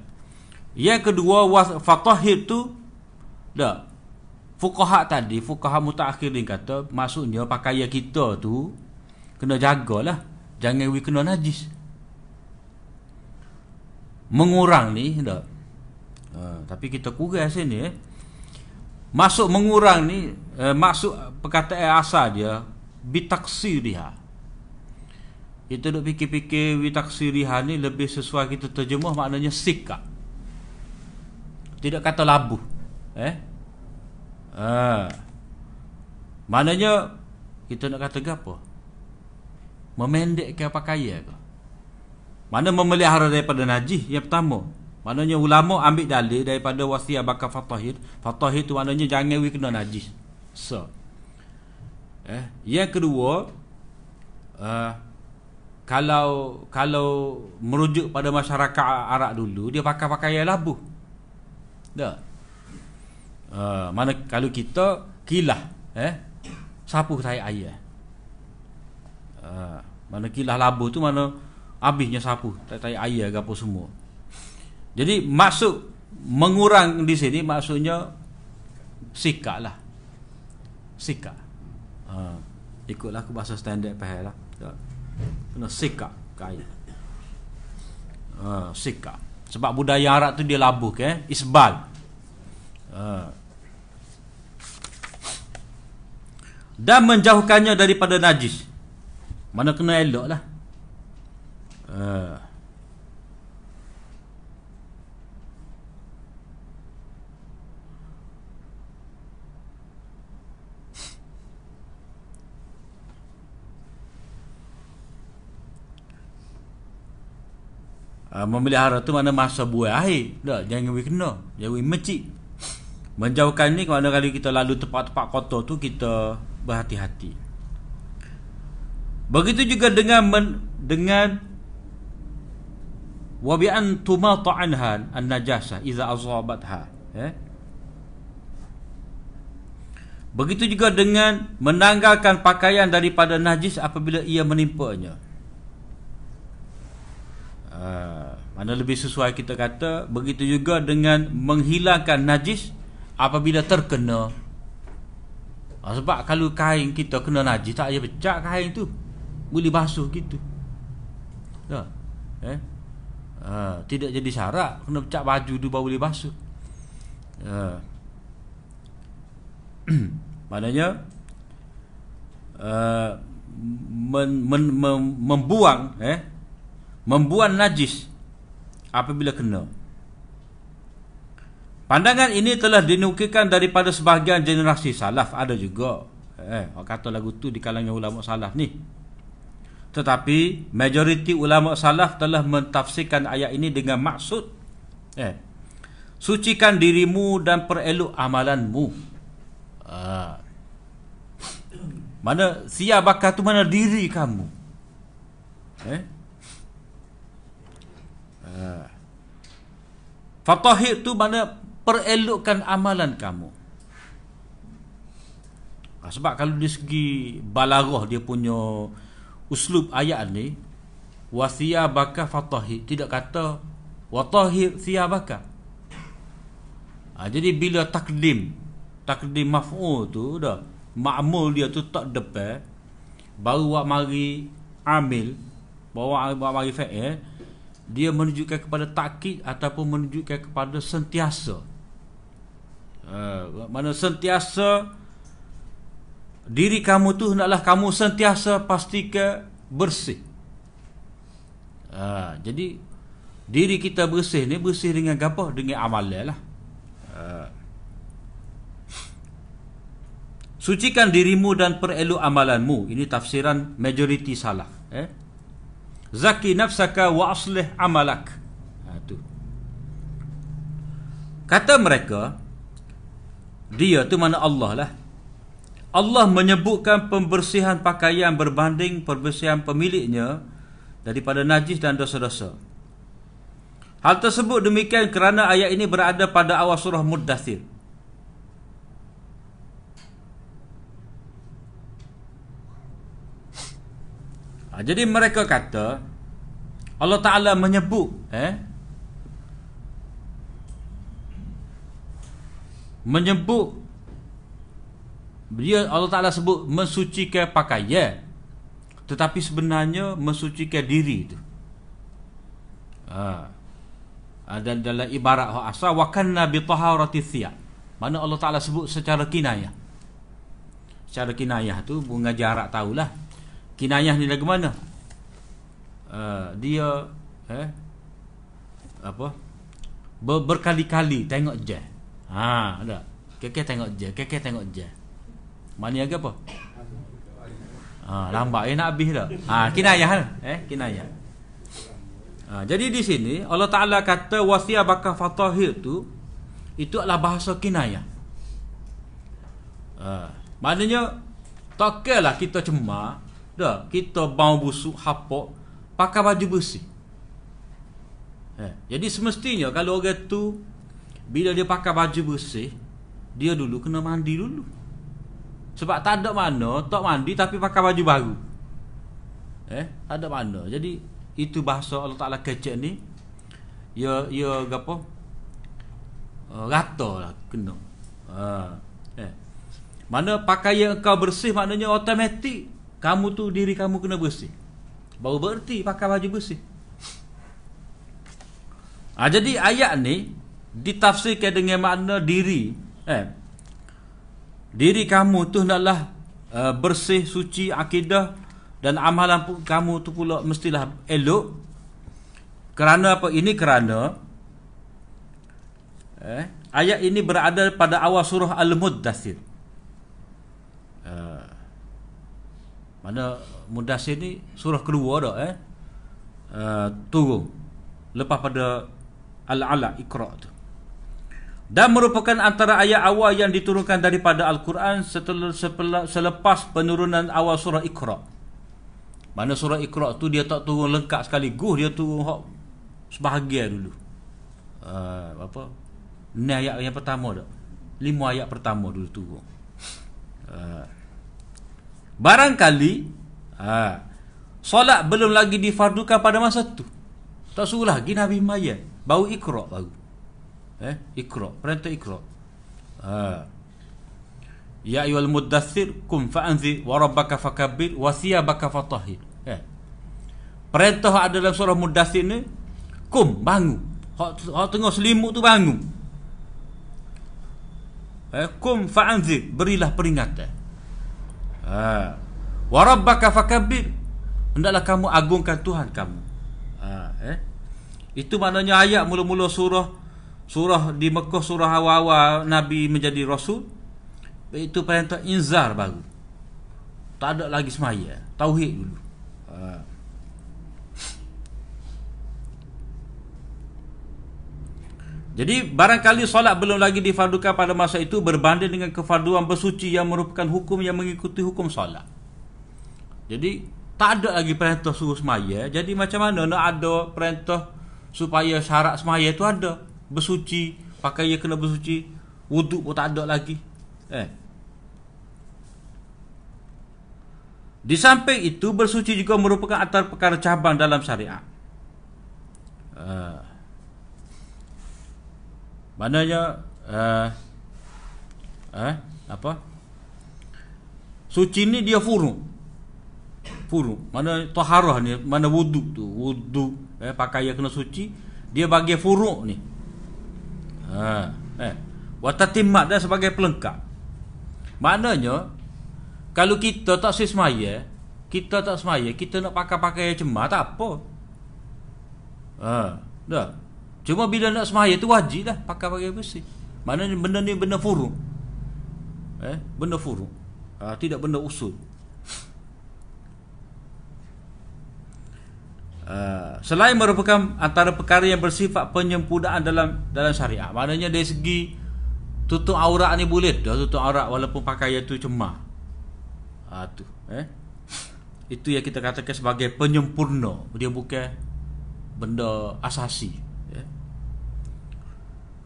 Yang kedua fatahir tu dah fuqaha tadi, fuqaha mutaakhirin kata maksudnya pakaian kita tu kena jagalah jangan we kena najis mengurang ni tak? Ha, tapi kita kurang sini eh. Masuk mengurang ni eh, Masuk perkataan asal dia Bitaksiriha Kita duk fikir-fikir Bitaksiriha ni lebih sesuai kita terjemah Maknanya sikap. Tidak kata labuh Eh. Ha. Maknanya Kita nak kata apa Memendekkan pakaian ke Mana memelihara daripada najis Yang pertama Maknanya ulama ambil dalil daripada wasiat bakar fatahir. Fatahir tu maknanya jangan we kena najis. So. Eh, yang kedua uh, kalau kalau merujuk pada masyarakat Arab dulu dia pakai pakaian labu. Dah. Uh, mana kalau kita kilah eh sapu tai air. Uh, mana kilah labu tu mana habisnya sapu tai air ke apa semua. Jadi maksud mengurang di sini maksudnya sikap lah. Sikap. Ha, ikutlah ke bahasa standard pahal lah. Kena sikap kaya. Ha, sikap. Sebab budaya Arab tu dia labuh ke, eh? isbal. Ha. Dan menjauhkannya daripada najis. Mana kena elok lah. Uh, memelihara tu mana masa buah air tak jangan we kena. Jangan we menjauhkan ni kalau kali kita lalu tempat-tempat kotor tu kita berhati-hati. Begitu juga dengan men, dengan wa bi an tumata'anha an-najasah idza azabatha eh? Begitu juga dengan menanggalkan pakaian daripada najis apabila ia menimpanya. Ha, mana lebih sesuai kita kata begitu juga dengan menghilangkan najis apabila terkena. Ha, sebab kalau kain kita kena najis tak payah pecah kain tu. Boleh basuh gitu. Tak eh ha, tidak jadi syarat kena pecah baju tu baru boleh basuh ha. maknanya uh, men, men, mem, membuang eh membuat najis apabila kena. Pandangan ini telah dinukilkan daripada sebahagian generasi salaf ada juga. Eh, orang kata lagu tu di kalangan ulama salaf ni. Tetapi majoriti ulama salaf telah mentafsirkan ayat ini dengan maksud eh sucikan dirimu dan perelok amalanmu. Ah. Mana siap bakar tu mana diri kamu? Eh? Ha. Fatahir tu mana perelokkan amalan kamu. Ha, sebab kalau di segi balarah dia punya uslub ayat ni wasiyabaka fatahir tidak kata watahir siyabaka. Ha, jadi bila takdim takdim maf'ul tu dah ma'mul dia tu tak depan baru buat mari amil bawa buat mari fa'il dia menunjukkan kepada takkid ataupun menunjukkan kepada sentiasa uh, mana sentiasa diri kamu tu hendaklah kamu sentiasa pastikan bersih uh, jadi diri kita bersih ni bersih dengan apa dengan amalan lah uh. Sucikan dirimu dan perelok amalanmu. Ini tafsiran majoriti salah. Eh? Zaki nafsaka wa aslih amalak. Ha, tu. Kata mereka, dia tu mana Allah lah. Allah menyebutkan pembersihan pakaian berbanding pembersihan pemiliknya daripada najis dan dosa-dosa. Hal tersebut demikian kerana ayat ini berada pada awal surah Muddathir. Ha, jadi mereka kata Allah Taala menyebut eh menyebut dia Allah Taala sebut mensucikan pakaian. Tetapi sebenarnya mensucikan diri itu. Ha. dan dalam ibarat hak asal wa kanna bi taharati thiyab. Mana Allah Taala sebut secara kinayah. Secara kinayah tu bunga jarak tahulah. Kinayah ni lagu mana? Uh, dia eh apa? Ber, berkali-kali tengok je ha ada. Keke tengok je keke tengok je mana lagi apa? Ha lambat. Eh nak habis dah. Ha kinayah lah, eh kinayah. Ha, jadi di sini Allah Taala kata wasiyabaka fatahir tu itu adalah bahasa kinayah. Ha, maknanya tak lah kita cemar dah kita bau busuk hapok pakai baju bersih. Eh, jadi semestinya kalau orang tu bila dia pakai baju bersih dia dulu kena mandi dulu sebab tak ada mana tak mandi tapi pakai baju baru. Eh tak ada mana. Jadi itu bahasa Allah Taala kecek ni ya ya gapo uh, rata lah kena. Uh, eh. Mana pakaian kau bersih maknanya automatik kamu tu diri kamu kena bersih. Baru berarti pakai baju bersih. Ha, jadi ayat ni ditafsirkan dengan makna diri. Eh diri kamu tu hendaklah uh, bersih suci akidah dan amalan kamu tu pula mestilah elok. Kerana apa? Ini kerana eh ayat ini berada pada awal surah al-muddathir uh, mana mudathir ni surah kedua dah eh? Uh, turun. Lepas pada al-ala iqra tu dan merupakan antara ayat awal yang diturunkan daripada Al-Quran setelah, selepas penurunan awal surah Iqra. Mana surah Iqra tu dia tak turun lengkap sekali. Guh dia turun hok sebahagian dulu. Uh, apa? Ni ayat yang pertama dah. Lima ayat pertama dulu turun. Uh, barangkali uh, solat belum lagi difardukan pada masa tu. Tak suruh lagi Nabi Maya. Bau Iqra baru. Eh, Iqra, perintah Iqra. Ha. Ya ayyuhal muddathir kum fa'anzi wa rabbaka fakabbir wa thiyabaka fatahhir. Eh. Perintah ada dalam surah Muddathir ni kum bangun. Hak hak tengah selimut tu bangun. Eh, kum fa'anzi berilah peringatan. Ha. Wa rabbaka fakabbir. Hendaklah kamu agungkan Tuhan kamu. Ha, eh. Itu maknanya ayat mula-mula surah surah di Mekah surah awal-awal Nabi menjadi Rasul itu perintah inzar baru. Tak ada lagi semaya. Tauhid dulu. Ha. jadi barangkali solat belum lagi difardukan pada masa itu berbanding dengan kefarduan bersuci yang merupakan hukum yang mengikuti hukum solat. Jadi tak ada lagi perintah suruh semaya. Jadi macam mana nak ada perintah supaya syarat semaya itu ada bersuci pakai ia kena bersuci wuduk pun tak ada lagi. Eh. Di samping itu bersuci juga merupakan antara perkara cabang dalam syariat uh, maknanya uh, eh apa? Suci ni dia furu. Furu. Mana taharah ni mana wuduk tu wuduk eh pakai kena suci dia bagi furu ni Ha, eh. Watatimat dah sebagai pelengkap. Maknanya kalau kita tak semaya, kita tak semaya, kita nak pakai-pakai cemar tak apa. Ha, dah. Cuma bila nak semaya tu wajib dah pakai pakai bersih. Maknanya benda ni benda furu. Eh, benda furu. Ha, tidak benda usul. Uh, selain merupakan antara perkara yang bersifat penyempurnaan dalam dalam syariat maknanya dari segi tutup aurat ni boleh dah tutup aurat walaupun pakaian tu cemar. Ha, tu eh. Itu yang kita katakan sebagai penyempurna. Dia bukan benda asasi eh.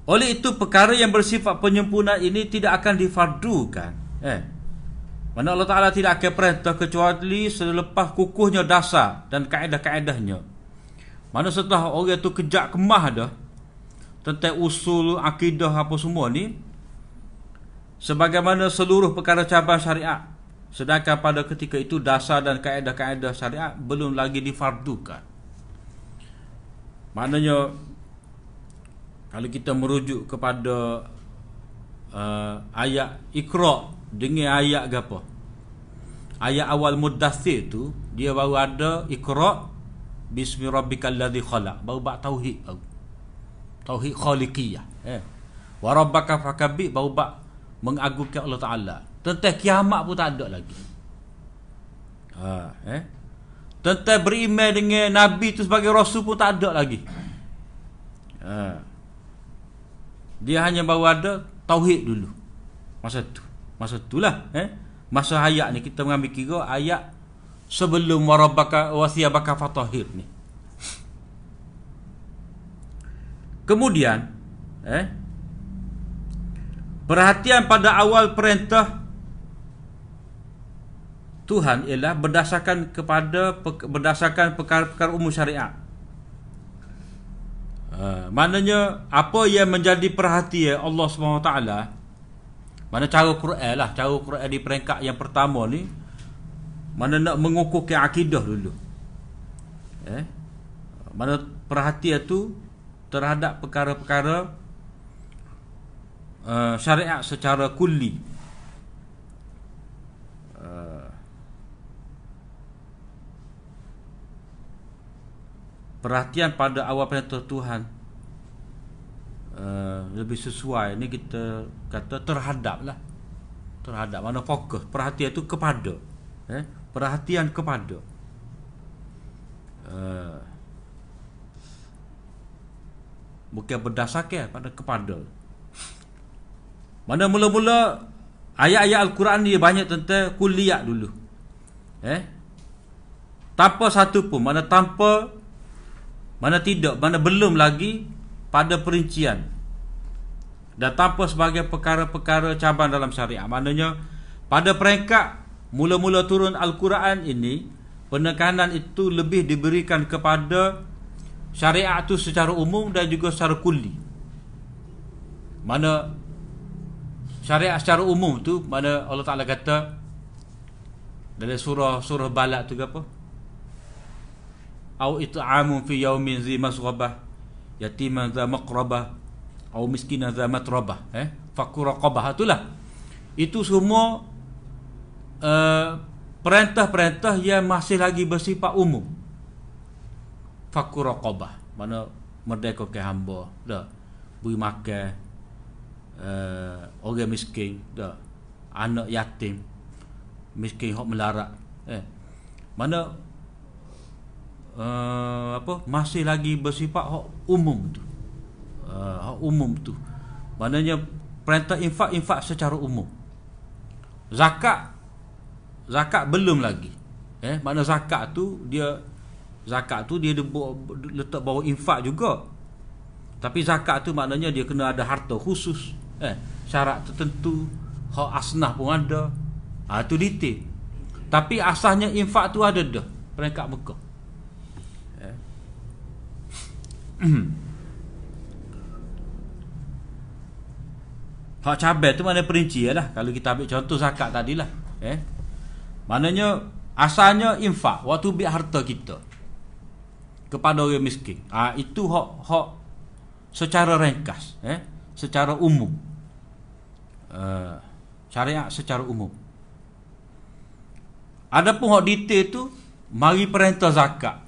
oleh itu perkara yang bersifat penyempurnaan ini tidak akan difardukan eh mana Allah Ta'ala tidak akan perintah kecuali selepas kukuhnya dasar dan kaedah-kaedahnya. Mana setelah orang itu kejak kemah dah tentang usul, akidah apa semua ni sebagaimana seluruh perkara cabang syariat sedangkan pada ketika itu dasar dan kaedah-kaedah syariat belum lagi difardukan. Maknanya kalau kita merujuk kepada uh, ayat Iqra dengan ayat apa? Ayat awal Muddathir tu dia baru ada Iqra bismi rabbikal ladzi khalaq baru bab tauhid baru. Tauhid khaliqiyah. Eh. Wa rabbaka fakabbi baru bab mengagungkan Allah Taala. Tentang kiamat pun tak ada lagi. Ha, eh. Tentang beriman dengan nabi tu sebagai rasul pun tak ada lagi. Ha. Dia hanya baru ada tauhid dulu. Masa tu. Masa itulah eh. Masa ayat ni kita mengambil kira ayat sebelum warabbaka wasiyabaka fatahir ni. Kemudian eh perhatian pada awal perintah Tuhan ialah berdasarkan kepada berdasarkan perkara-perkara umum syariat. Uh, maknanya apa yang menjadi perhatian Allah SWT mana cara Quran lah. Cara Quran di peringkat yang pertama ni mana nak mengukuhkan akidah dulu. Eh? Mana perhatian tu terhadap perkara-perkara uh, syariat secara kulli. Perhatian pada awal perintah Tuhan uh, lebih sesuai. Ni kita kata terhadap lah terhadap. Mana fokus. Perhatian itu kepada. Eh perhatian kepada. Uh, bukan berdasarkan pada kepada. Mana mula-mula ayat-ayat al-Quran ni banyak tentang kuliah dulu. Eh? Tanpa satu pun. Mana tanpa mana tidak, mana belum lagi pada perincian dan tanpa sebagai perkara-perkara cabang dalam syariat. Maknanya pada peringkat mula-mula turun Al-Quran ini penekanan itu lebih diberikan kepada syariat itu secara umum dan juga secara kulli. Mana syariat secara umum tu mana Allah Taala kata dalam surah surah Balak tu apa? au it'amun fi yaumin zi masghabah yatiman za maqrabah au miskinan za matrabah eh? Fakur raqabah itulah. Itu semua uh, perintah-perintah yang masih lagi bersifat umum. Fakur raqabah mana merdeka ke hamba dah. Beri makan uh, orang miskin dah. Anak yatim miskin hok melarat eh? Mana uh, apa masih lagi bersifat hak umum tu. Uh, hak umum tu. Maknanya perintah infak infak secara umum. Zakat zakat belum lagi. Eh mana zakat tu dia zakat tu dia letak bawah infak juga. Tapi zakat tu maknanya dia kena ada harta khusus. Eh syarat tertentu hak asnah pun ada. Ah ha, tu detail. Tapi asasnya infak tu ada dah peringkat Mekah. Hak cabai tu mana perinci? Lah Kalau kita ambil contoh zakat tadi lah eh? Maknanya Asalnya infak Waktu biar harta kita Kepada orang miskin. Ha, Itu hak, hak Secara ringkas eh? Secara umum. Uh, Syariat secara umum. Adapun hak detail tu Mari perintah zakat.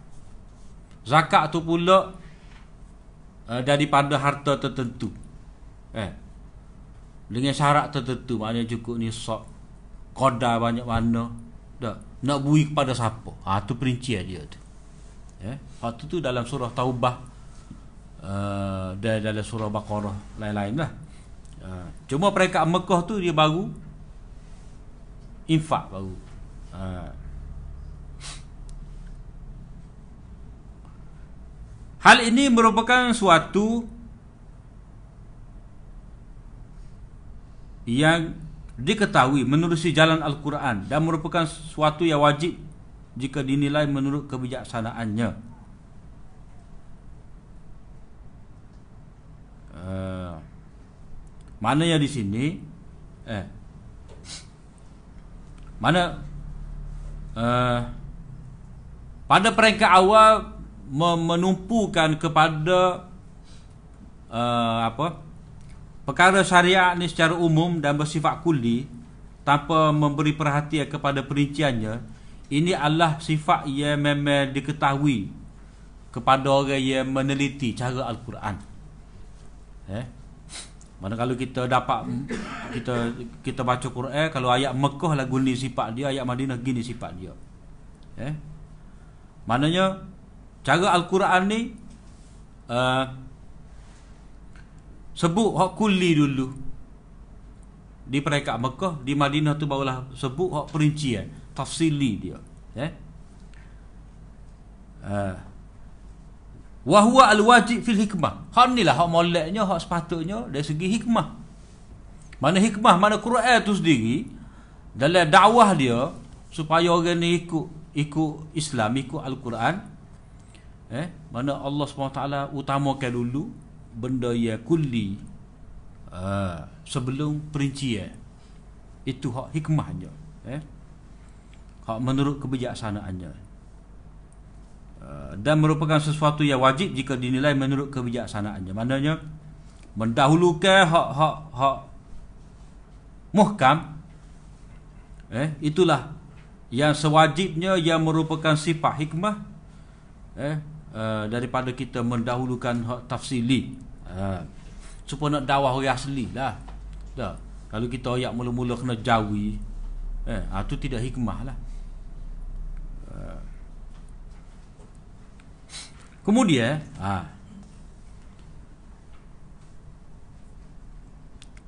Zakat tu pula uh, daripada harta tertentu. Eh. Dengan syarat tertentu maknanya cukup ni sok qadar banyak mana. Dak. Nak bui kepada siapa? Ha tu perincian dia tu. Eh. Hak tu dalam surah Taubah uh, dan dalam surah Baqarah lain-lain lah. Uh, cuma mereka Mekah tu dia baru infak baru. Uh, Hal ini merupakan suatu yang diketahui menerusi jalan Al-Quran dan merupakan suatu yang wajib jika dinilai menurut kebijaksanaannya. Uh, mana yang di sini? Eh, mana? Uh, pada peringkat awal menumpukan kepada uh, apa perkara syariat ni secara umum dan bersifat kulli tanpa memberi perhatian kepada perinciannya ini adalah sifat yang memang diketahui kepada orang yang meneliti cara al-Quran. Eh? Mana kalau kita dapat kita kita baca Quran kalau ayat Mekah lah guni sifat dia ayat Madinah gini sifat dia. Eh? Maknanya cara al-Quran ni uh, sebut hak kulli dulu di peringkat Mekah di Madinah tu barulah sebut hak perincian tafsili dia eh uh, wa al-wajib fil hikmah. Hak ni lah hak moleknya, hak sepatutnya dari segi hikmah. Mana hikmah, mana Quran tu sendiri dalam dakwah dia supaya orang ni ikut ikut Islam, ikut Al-Quran. Eh, mana Allah SWT utamakan dulu benda ya kulli uh, sebelum perincian. Itu hak hikmahnya, eh. Hak menurut kebijaksanaannya. Uh, dan merupakan sesuatu yang wajib jika dinilai menurut kebijaksanaannya. Maknanya mendahulukan hak hak hak muhkam eh itulah yang sewajibnya yang merupakan sifat hikmah eh uh, daripada kita mendahulukan hak tafsili. Uh, supaya nak dakwah orang asli lah. Dah. Kalau kita ayat mula-mula kena jawi eh ah tu tidak hikmah lah. Kemudian ha,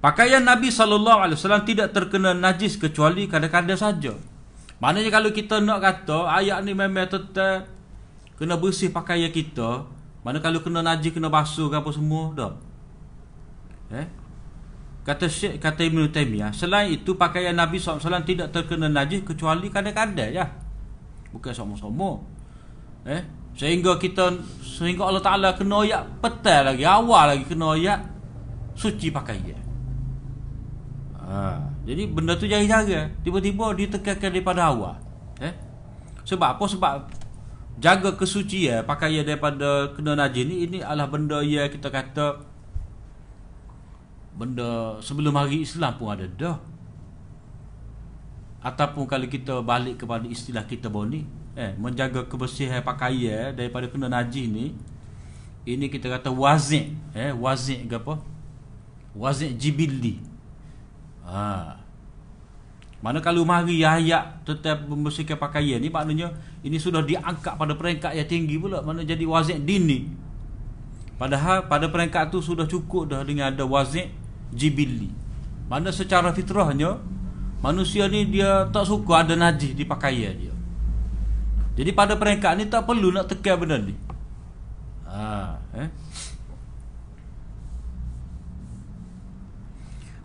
Pakaian Nabi SAW tidak terkena najis kecuali kadang-kadang saja. Maknanya kalau kita nak kata ayat ni memang tetap kena bersih pakaian kita, mana kalau kena najis kena basuh ke apa semua dah. Eh? Kata Syekh kata Ibn Taymiyah, selain itu pakaian Nabi SAW tidak terkena najis kecuali kadang-kadang ya. Bukan semua-semua. Eh? Sehingga kita Sehingga Allah Ta'ala kena ayat Petai lagi Awal lagi kena ayat Suci pakai ya. Ha, jadi benda tu jaga-jaga Tiba-tiba ditekankan daripada awal eh? Sebab apa? Sebab Jaga kesucian Pakai ya daripada kena najis ni Ini adalah benda yang kita kata Benda sebelum hari Islam pun ada dah. Ataupun kalau kita balik kepada istilah kita baru ni eh menjaga kebersihan pakaian daripada kena najis ni ini kita kata wazik eh wazik ke apa? Wazik jibilli. Ha mana kalau mari ayat tetap membersihkan pakaian ni maknanya ini sudah diangkat pada peringkat yang tinggi pula mana jadi wazik dini padahal pada peringkat tu sudah cukup dah dengan ada wazik jibilli mana secara fitrahnya manusia ni dia tak suka ada najis di pakaian dia jadi pada peringkat ni tak perlu nak tekan benda ni. Ha, eh?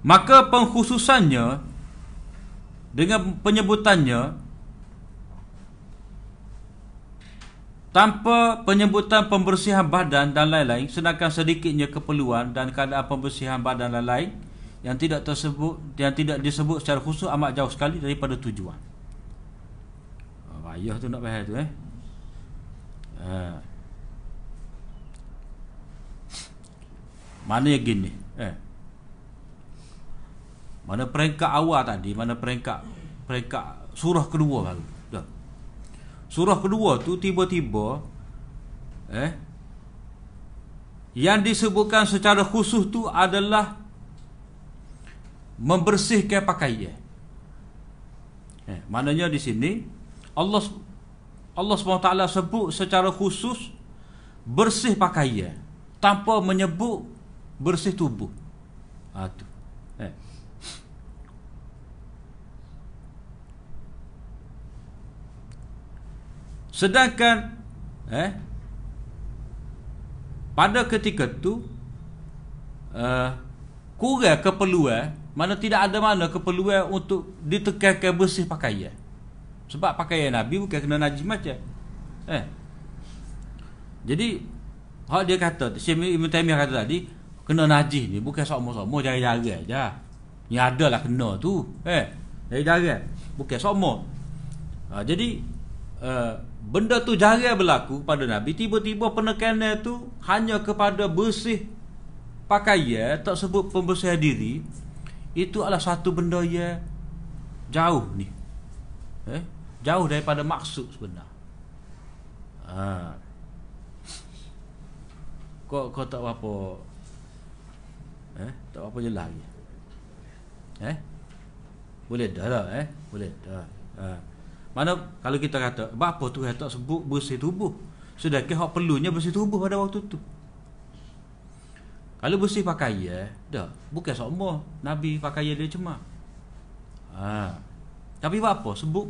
Maka pengkhususannya dengan penyebutannya tanpa penyebutan pembersihan badan dan lain-lain sedangkan sedikitnya keperluan dan keadaan pembersihan badan dan lain-lain yang tidak tersebut yang tidak disebut secara khusus amat jauh sekali daripada tujuan. Payah tu nak faham tu eh? Ha. mana yang gini eh mana peringkat awal tadi mana peringkat peringkat surah kedua baru dah surah kedua tu tiba-tiba eh yang disebutkan secara khusus tu adalah membersihkan pakaian eh maknanya di sini Allah Allah SWT sebut secara khusus bersih pakaian tanpa menyebut bersih tubuh. Ha tu. Eh. Sedangkan eh pada ketika tu uh, kurang keperluan mana tidak ada mana keperluan untuk ditekankan bersih pakaian. Sebab pakaian Nabi bukan kena najis macam. Eh. Jadi hak dia kata Syekh Ibn Taimiyah kata tadi kena najis ni bukan sama-sama jaga-jaga aja. Ni adalah kena tu. Eh. Jaga-jaga. Bukan sama. Ha, jadi uh, benda tu jarang berlaku pada Nabi. Tiba-tiba penekanan tu hanya kepada bersih pakaian tak sebut pembersihan diri. Itu adalah satu benda yang jauh ni. Eh jauh daripada maksud sebenar. Ha. kau kau tak apa eh tak apa jelas lagi. Eh? Boleh dah lah eh? Boleh dah. Ha. Mana kalau kita kata apa tu tak sebut bersih tubuh. Sedangkan hak perlunya bersih tubuh pada waktu tu. Kalau bersih pakaian dah. Bukan semua nabi pakaian dia cuma. Ha. tapi apa sebut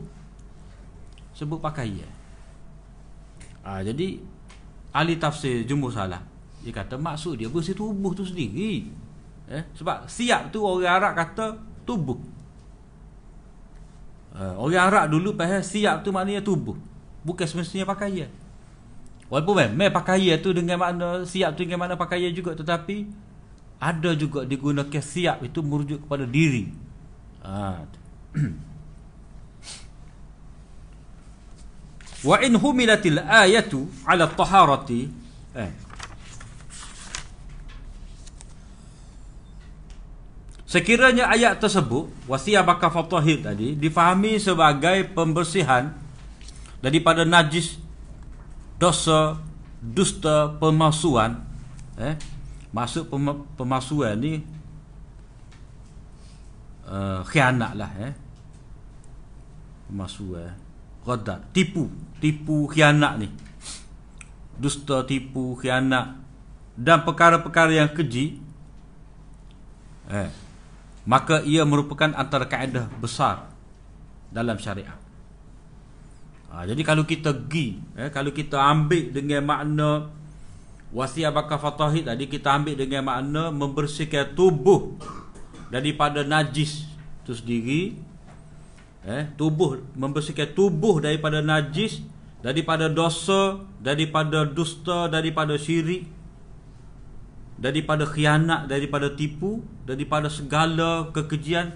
sebut pakaian ha, jadi ahli tafsir jumhur salah. Dia kata maksud dia bersih tubuh tu sendiri eh. Sebab siap tu orang Arab kata tubuh uh, orang Arab dulu pasal siap tu maknanya tubuh. Bukan semestinya pakaian. Walaupun memang pakaian tu dengan makna siap tu dengan makna pakaian juga tetapi ada juga digunakan siap itu merujuk kepada diri. Ha. wa in humilatil ayatu ala taharati. Eh Sekiranya ayat tersebut wasiyabaka fatahir tadi difahami sebagai pembersihan daripada najis dosa dusta pemalsuan eh masuk pem- pemalsuan ni uh, khianat lah eh. Pemalsuan ghadat tipu tipu khianat ni. Dusta tipu khianat. Dan perkara-perkara yang keji eh maka ia merupakan antara kaedah besar dalam syariat. Ha, jadi kalau kita gi, eh, kalau kita ambil dengan makna wasiat bakal fatahid tadi kita ambil dengan makna membersihkan tubuh daripada najis itu sendiri. Eh, tubuh membersihkan tubuh daripada najis, daripada dosa, daripada dusta, daripada syirik daripada khianat daripada tipu daripada segala kekejian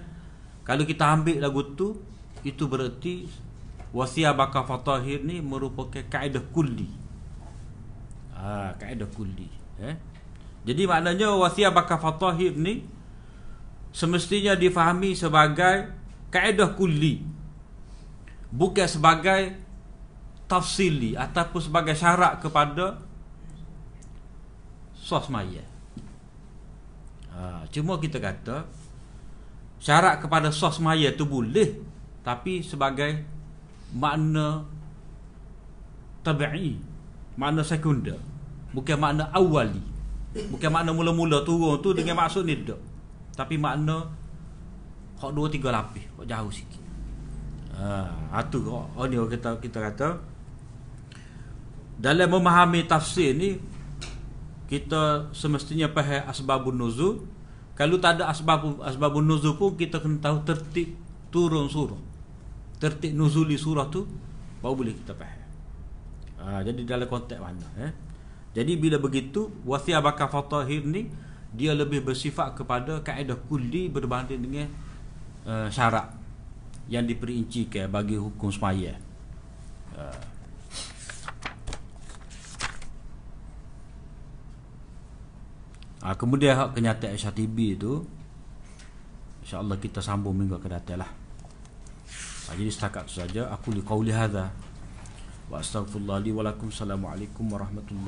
kalau kita ambil lagu tu itu berarti wasiat bakal fatahir ni merupakan kaedah kulli. Ha, kaedah kulli eh? jadi maknanya wasiat bakal fatahir ni semestinya difahami sebagai kaedah kulli. Bukan sebagai tafsili ataupun sebagai syarat kepada sosmaya Ha, cuma kita kata syarat kepada sos maya tu boleh tapi sebagai makna tabi'i makna sekunder bukan makna awali. Bukan makna mula-mula turun tu dengan maksud ni tak tapi makna hak dua tiga lapis hak jauh sikit. Ha tu oh ni kita kita kata dalam memahami tafsir ni kita semestinya faham asbabun nuzul kalau tak ada asbab asbabun nuzul pun kita kena tahu tertib turun surah tertib nuzuli surah tu baru boleh kita faham ha, jadi dalam konteks mana eh? jadi bila begitu wasiat bakal fatahir ni dia lebih bersifat kepada kaedah kulli berbanding dengan uh, syarat yang diperincikan bagi hukum semaya uh. Ha, kemudian hak kenyataan SHTB tu InsyaAllah kita sambung minggu akan datang lah. Ha, Jadi setakat tu saja Aku li qawli hadha. Wa astagfirullah li walakum Assalamualaikum warahmatullahi